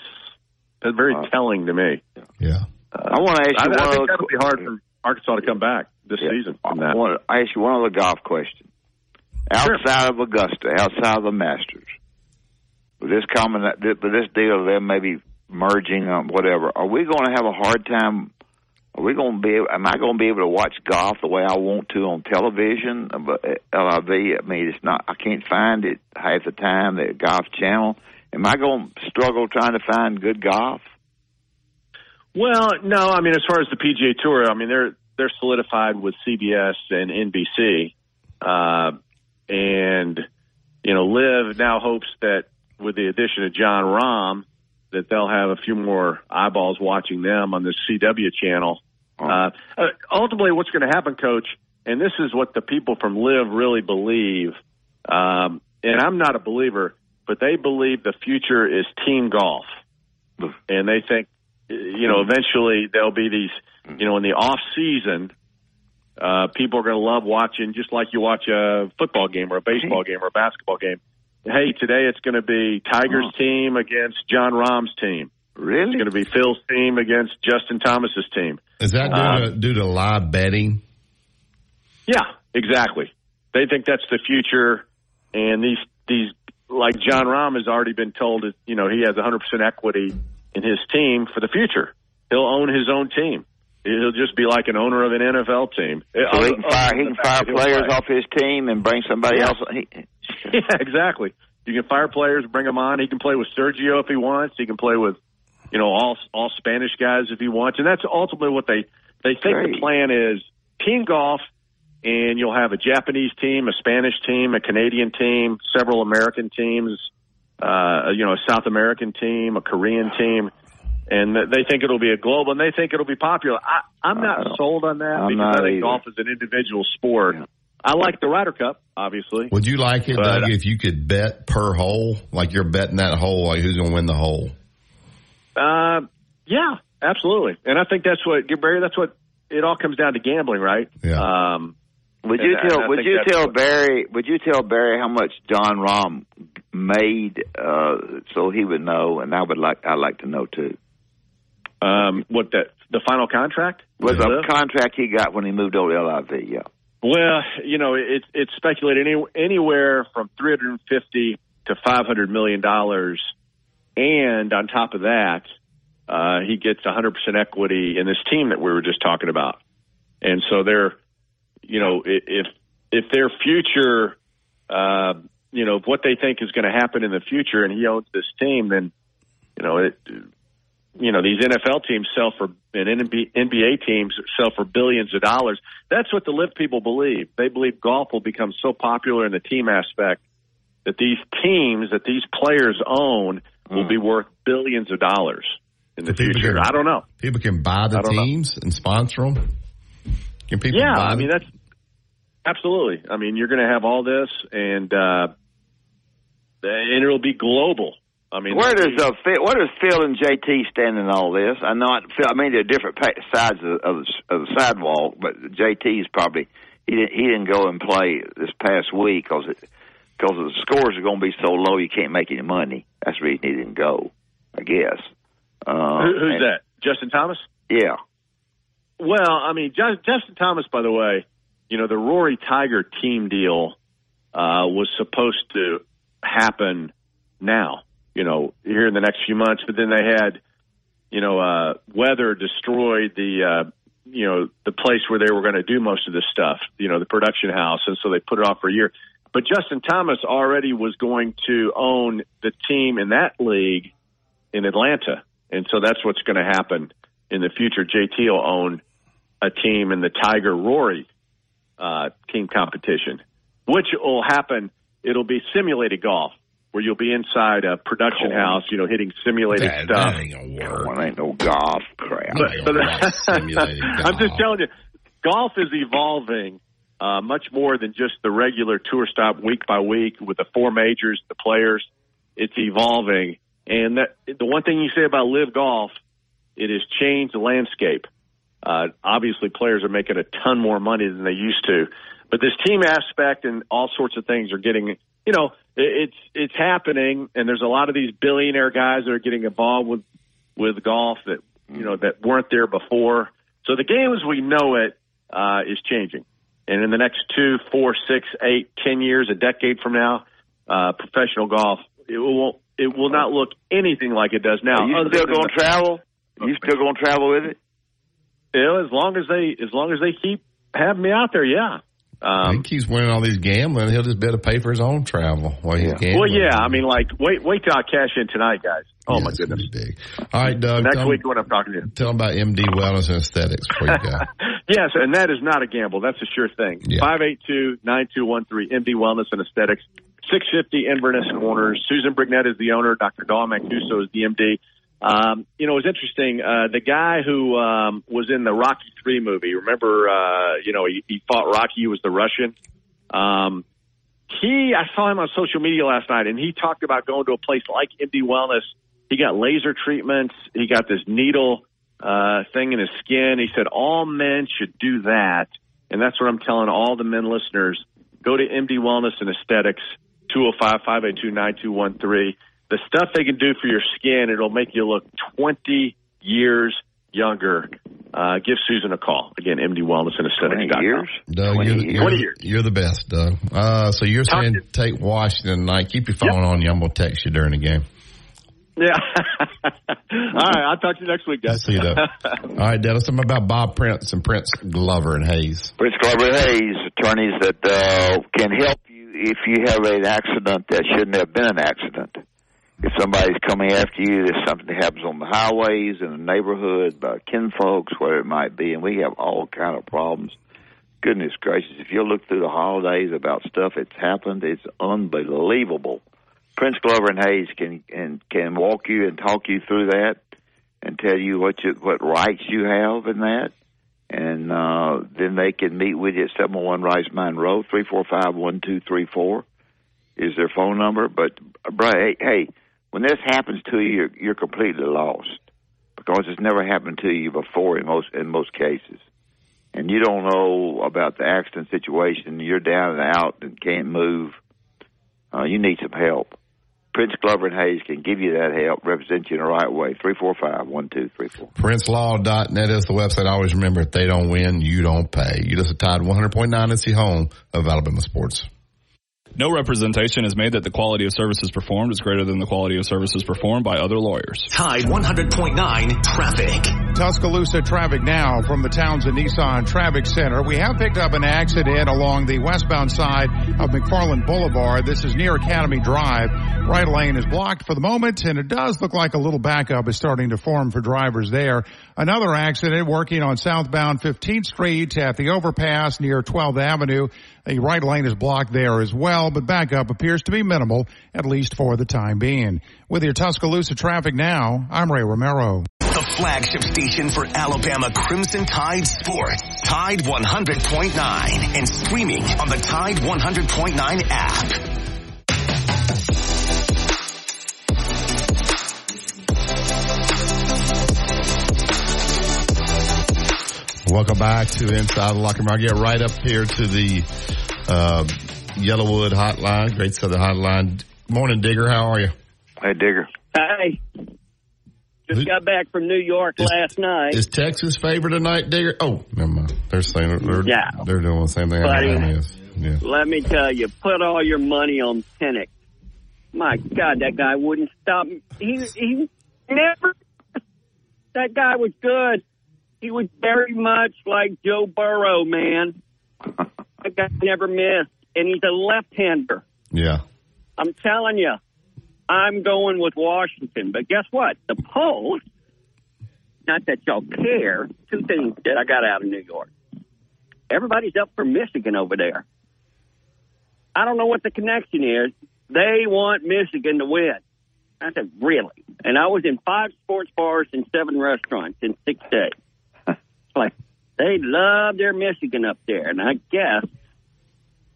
That's very telling to me. Yeah. I want to ask you I one think that'll be hard for Arkansas to come back this Yeah. season. I From that. want to ask you one other golf question. Outside of Augusta, outside of the Masters, with this common, with this deal of them maybe merging, um, whatever, are we going to have a hard time? Are we going to be? Am I going to be able to watch golf the way I want to on television? Uh, But uh, LIV, I mean, it's not. I can't find it half the time. The Golf Channel. Am I going to struggle trying to find good golf? Well, no, I mean as far as the PGA Tour, I mean they're they're solidified with CBS and NBC, uh, and you know LIV now hopes that with the addition of Jon Rahm, that they'll have a few more eyeballs watching them on the CW channel. Uh, uh, ultimately, what's going to happen, Coach, and this is what the people from LIV really believe, um, and I'm not a believer, but they believe the future is team golf, and they think you know, eventually there'll be these, you know, in the off season, uh, people are going to love watching just like you watch a football game or a baseball game or a basketball game. Hey, today it's going to be Tigers team against Jon Rahm's team. Really? It's going to be Phil's team against Justin Thomas's team. Is that due, Uh, to, due to live betting? Yeah, exactly. They think that's the future, and these these like Jon Rahm has already been told that you know he has 100 percent equity in his team for the future. He'll own his own team. He'll just be like an owner of an NFL team. So he can fire. He can fire players off his team and bring somebody Yeah. else. He, Yeah, exactly. You can fire players, bring them on. He can play with Sergio if he wants. He can play with, you know, all all Spanish guys if he wants. And that's ultimately what they they think the plan is: team golf, and you'll have a Japanese team, a Spanish team, a Canadian team, several American teams, uh, you know, a South American team, a Korean team. And they think it'll be a global, and they think it'll be popular. I, I'm not sold on that I'm because I think either. golf is an individual sport. I like the Ryder Cup, obviously. Would you like it, But- Doug, if you could bet per hole? Like you're betting that hole, like who's going to win the hole? Uh, yeah, absolutely. And I think that's what Barry. That's what it all comes down to gambling, right? Yeah. Um, would you and tell? I Would you tell what- Barry? Would you tell Barry how much Jon Rahm made, uh, so he would know? And I would like. I'd like to know too. um, what that the final contract Was With the contract he got when he moved over to LIV? Yeah. Well, you know, it's it's speculated any, anywhere from three hundred and fifty to five hundred million dollars, and on top of that, uh, he gets one hundred percent equity in this team that we were just talking about. And so they're, you know, if if their future, uh, you know, what they think is going to happen in the future, and he owns this team, then, you know, it, you know, these NFL teams sell for and NBA teams sell for billions of dollars. That's what the LIV people believe. They believe golf will become so popular in the team aspect that these teams that these players own will be worth billions of dollars in the People future. can- I don't know. People can buy the I don't know. teams and sponsor them. Can people yeah, buy I mean them? that's absolutely. I mean you're going to have all this, and uh, and it'll be global. I mean, Where does uh, Phil, where does Phil and JT stand in all this? I know, I, Phil, I mean, they're different pa- sides of, of, the- of the sidewalk, but JT's probably he didn't he didn't go and play this past week because because the scores are going to be so low you can't make any money. That's the reason he didn't go, I guess. Uh, Who, who's and- that? Justin Thomas? Yeah, Well, I mean, Ju- Justin Thomas, by the way, you know, the Rory Tiger team deal uh, was supposed to happen now, you know, here in the next few months, but then they had, you know, uh, weather destroyed the, uh, you know, the place where they were going to do most of this stuff, you know, the production house, and so they put it off for a year. But Justin Thomas already was going to own the team in that league in Atlanta, and so that's what's going to happen in the future. JT will own a team in the Tiger Rory uh, team competition, which will happen. It'll be simulated golf, where you'll be inside a production house, you know, hitting simulated That- stuff. that ain't gonna work. Well, ain't no golf crap. But, but simulated I'm just telling you, golf is evolving uh, much more than just the regular tour stop week by week with the four majors, the players. It's evolving, and that, the one thing you say about LIV golf, it has changed the landscape. Uh, obviously, players are making a ton more money than they used to, but this team aspect and all sorts of things are getting. You know, it, it's it's happening, and there's a lot of these billionaire guys that are getting involved with with golf that you know that weren't there before. So the game as we know it uh, is changing, and in the next two, four, six, eight, ten years, a decade from now, uh, professional golf it will it will not look anything like it does now. Are you still going to travel? Are you still going to travel with it? Yeah, as long as they as long as they keep having me out there, yeah. Um, he keeps winning all these gambling. He'll just be able to pay for his own travel while he's gambling. Well, yeah. I mean, like, wait, wait till I cash in tonight, guys. Oh my goodness. Big. All right, Doug. Next tell, week when I'm talking to you. Tell him about MD Wellness and Aesthetics before you go. yes, and that is not a gamble. That's a sure thing. Five eight two nine two one three MD Wellness and Aesthetics. 650 Inverness Corners. Susan Brignett is the owner. Dr. Dawn Mancuso is the MD. Um, you know, it was interesting. Uh, the guy who um, was in the Rocky Three movie, remember? Uh, you know, he, he fought Rocky. He was the Russian. Um, he, I saw him on social media last night, and he talked about going to a place like MD Wellness. He got laser treatments. He got this needle uh, thing in his skin. He said all men should do that, and that's what I'm telling all the men listeners. Go to MD Wellness and Aesthetics, 205-582-9213 the stuff they can do for your skin, it'll make you look 20 years younger. Uh, give Susan a call. Again, MD Wellness and Aesthetics. 20 years? Doug, 20 you're, years. you're, 20 years. you're the best, Doug. Uh, so you're saying take Washington tonight. Keep your phone on you. I'm going to text you during the game. Yeah. All right. I'll talk to you next week, guys. I see you, Doug. All right, Dennis, tell me about Bob Prince and Prince Glover and Hayes. Prince Glover and Hayes, attorneys that uh, can help you if you have an accident that shouldn't have been an accident. If somebody's coming after you, there's something that happens on the highways, in the neighborhood, by kinfolks, whatever it might be, and we have all kind of problems. Goodness gracious, if you look through the holidays about stuff that's happened, it's unbelievable. Prince Glover and Hayes can and can walk you and talk you through that and tell you what you what rights you have in that. And uh then they can meet with you at seven one Rice Mine Road, three four five one two three four is their phone number. But uh, bro, hey, hey, when this happens to you, you're, you're completely lost because it's never happened to you before in most in most cases, and you don't know about the accident situation. You're down and out and can't move. Uh, you need some help. Prince Glover and Hayes can give you that help, represent you in the right way. Three four five one two three four. PrinceLaw.net is the website. Always remember, if they don't win, you don't pay. You just Tide 100.9 NC home of Alabama sports. No representation is made that the quality of services performed is greater than the quality of services performed by other lawyers. Tide 100.9 traffic. Tuscaloosa traffic now from the Townsend Nissan Traffic Center. We have picked up an accident along the westbound side of McFarland Boulevard. This is near Academy Drive. Right lane is blocked for the moment, and it does look like a little backup is starting to form for drivers there. Another accident working on southbound 15th Street at the overpass near 12th Avenue. The right lane is blocked there as well, but backup appears to be minimal, at least for the time being. With your Tuscaloosa traffic now, I'm Ray Romero. The flagship station for Alabama Crimson Tide Sports. Tide 100.9 and streaming on the Tide 100.9 app. Welcome back to Inside the Locker Room. I get right up here to the uh, YellaWood Hotline, Great Southern Hotline. Morning, Digger. How are you? Hey, Digger. Hi. Just got back from New York last night. Is Texas favored tonight, Digger? Oh, never mind. They're saying they're, Yeah. they're doing the same thing Buddy. Alabama is. Yeah. Let me tell you, put all your money on Penix. My God, that guy wouldn't stop. He he never. That guy was good. He was very much like Joe Burrow, man. That guy never missed, and he's a left-hander. Yeah. I'm telling you, I'm going with Washington. But guess what? The polls, not that y'all care, two things that I got out of New York. Everybody's up for Michigan over there. I don't know what the connection is. They want Michigan to win. I said, really? And I was in five sports bars and seven restaurants in six days. It's like, they love their Michigan up there. And I guess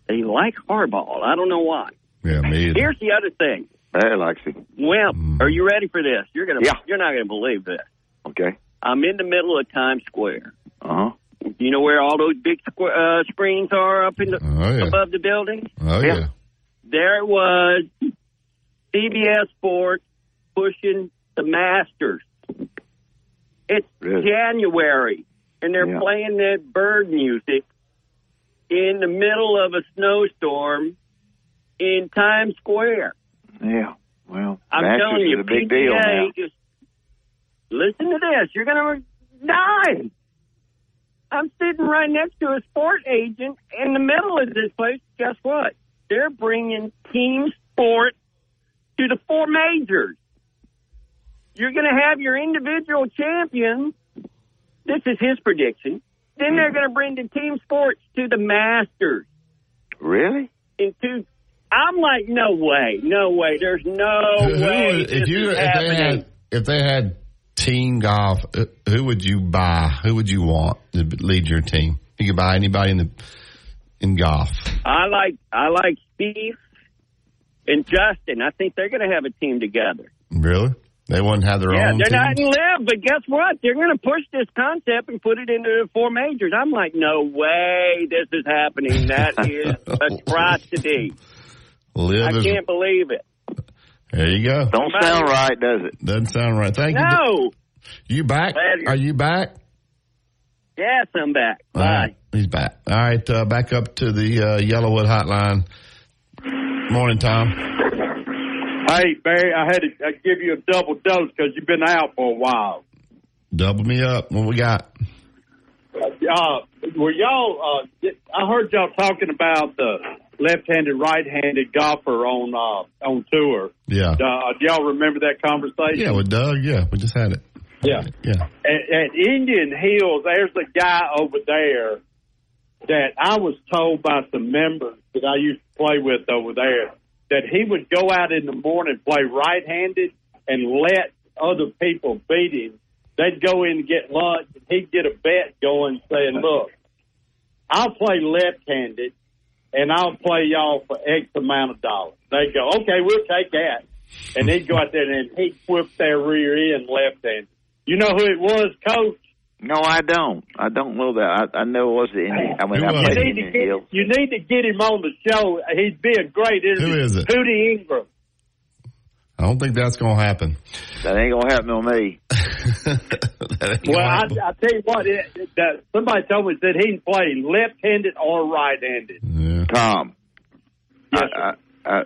they like Harbaugh. I don't know why. Yeah, me either. Here's the other thing. Hey, Lexi. Well, are you ready for this? You're gonna, Yeah. you're not gonna believe this. Okay. I'm in the middle of Times Square. Uh huh. You know where all those big squ- uh, screens are up in the Oh, yeah. above the building? Oh, yeah. There it was CBS Sports pushing the Masters It's January, and they're Yeah. playing that bird music in the middle of a snowstorm in Times Square. Yeah. Well, I'm telling you, a big deal now. Is. Listen to this. You're going to die. I'm sitting right next to a sport agent in the middle of this place. Guess what? They're bringing team sport to the four majors. You're going to have your individual champions. This is his prediction. Then they're mm-hmm. going to bring the team sports to the Masters. Really? Into, I'm like, no way, no way. There's no Who- way. if you if they had if they had team golf, who would you buy? Who would you want to lead your team? You could buy anybody in the in golf. I like I like Steve and Justin. I think they're going to have a team together. Really? They wouldn't have their yeah, own they're team. not in LIV, but guess what? They're going to push this concept and put it into the four majors. I'm like, no way, this is happening. That is atrocity. Live I is- can't believe it. there you go. Don't sound right, does it? Doesn't sound right. Thank you. No. You back? Are you back? Yes, I'm back. All right. He's back. All right. Uh, back up to the uh, YellaWood hotline. Morning, Tom. Hey, Barry, I had to uh, give you a double dose because you've been out for a while. Double me up. What we got? Uh, were y'all? Uh, I heard y'all talking about the left-handed, right-handed golfer on uh, on tour. Yeah. Uh, do y'all remember that conversation? Yeah, with Doug. Yeah, we just had it. Yeah. Yeah. At, at Indian Hills, there's a guy over there that I was told by some members that I used to play with over there that he would go out in the morning play right-handed and let other people beat him. They'd go in and get lunch, and he'd get a bet going saying, "Look, I'll play left-handed, and I'll play y'all for X amount of dollars." They'd go, "Okay, we'll take that," and he'd go out there and he'd whip their rear end left-handed. You know who it was, Coach? No, I don't. I don't know that. I, I know it was the Indian. I mean, I You played need, to Indian get, Hills. you need to get him on the show. He'd be a great interview. Who is it? Hootie Ingram. I don't think that's going to happen. That ain't gonna happen on me. Well, I, I tell you what, it, it, that somebody told me that he can play left-handed or right-handed. Tom. I, I, I,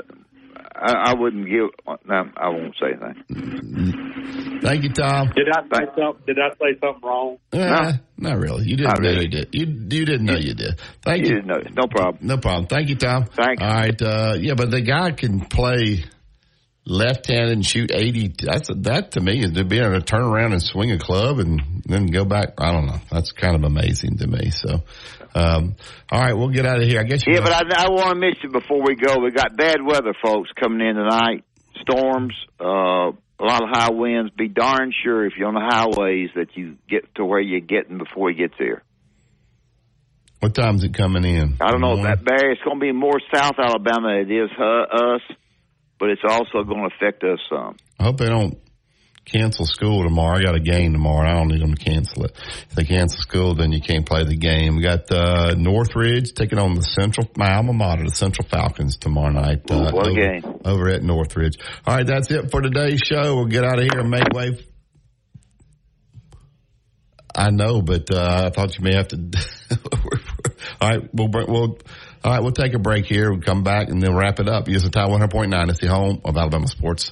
I I wouldn't give. No, I won't say anything. Thank you, Tom. Did I say something? Did I say something wrong? Uh, not really. You didn't Not know really. you did. You you didn't know you did. Thank You you. didn't know. No problem. No problem. Thank you, Tom. Thanks. All right. Uh, yeah, but the guy can play left-handed and shoot eighty. That's that to me is to be able to turn around and swing a club and then go back. I don't know. That's kind of amazing to me. So, um, all right, we'll get out of here. I guess. You Yeah, know- but I, I want to mention before we go, we got bad weather, folks, coming in tonight. Storms, uh, a lot of high winds. Be darn sure if you're on the highways that you get to where you're getting before you get there. what time's it coming in? I don't know that Barry. It's going to be more South Alabama than it is uh, us, but it's also going to affect us some. I hope they don't cancel school tomorrow. I got a game tomorrow. I don't need them to cancel it. If they cancel school, then you can't play the game. We got uh, Northridge taking on the Central, my alma mater, the Central Falcons tomorrow night. Uh, what over, game. over at Northridge. All right, that's it for today's show. We'll get out of here and make way. I know, but uh, I thought you may have to. all right, we'll we'll. All right, we'll take a break here. We'll come back and then wrap it up. Use the Tide 100.9. It's the home of Alabama sports.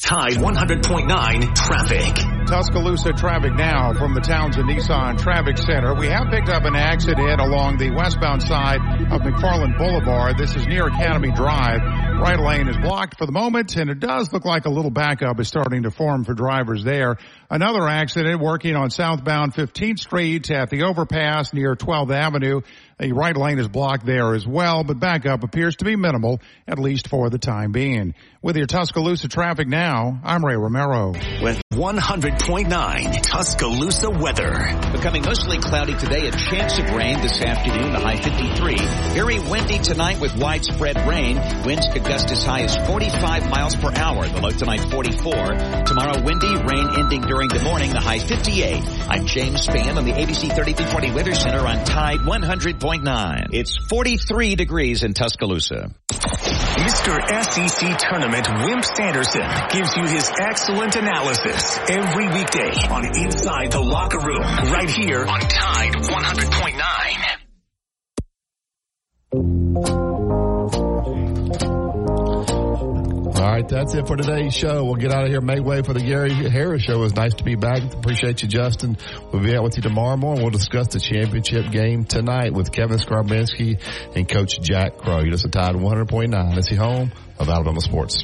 Tide 100.9 traffic. Tuscaloosa traffic now from the Townsend Nissan Traffic Center. We have picked up an accident along the westbound side of McFarland Boulevard. This is near Academy Drive. Right lane is blocked for the moment, and it does look like a little backup is starting to form for drivers there. Another accident working on southbound 15th Street at the overpass near 12th Avenue. A right lane is blocked there as well, but backup appears to be minimal, at least for the time being. With your Tuscaloosa traffic now, I'm Ray Romero. With 100.9 Tuscaloosa weather. Becoming mostly cloudy today, a chance of rain this afternoon, the high 53. Very windy tonight with widespread rain. Winds could gust as high as 45 miles per hour. The low tonight 44. Tomorrow windy, rain ending during the morning, the high 58. I'm James Spann on the ABC 3340 Weather Center on Tide 100.9. It's 43 degrees in Tuscaloosa. Mr. SEC Tournament Wimp Sanderson gives you his excellent analysis every weekday on Inside the Locker Room, right here on Tide 100.9. All right, that's it for today's show. We'll get out of here, make way for the Gary Harris show. It was nice to be back. Appreciate you, Justin. We'll be out with you tomorrow morning. We'll discuss the championship game tonight with Kevin Skrobinski and Coach Jack Crow. You listen to Tide 100.9. It's the home of Alabama Sports.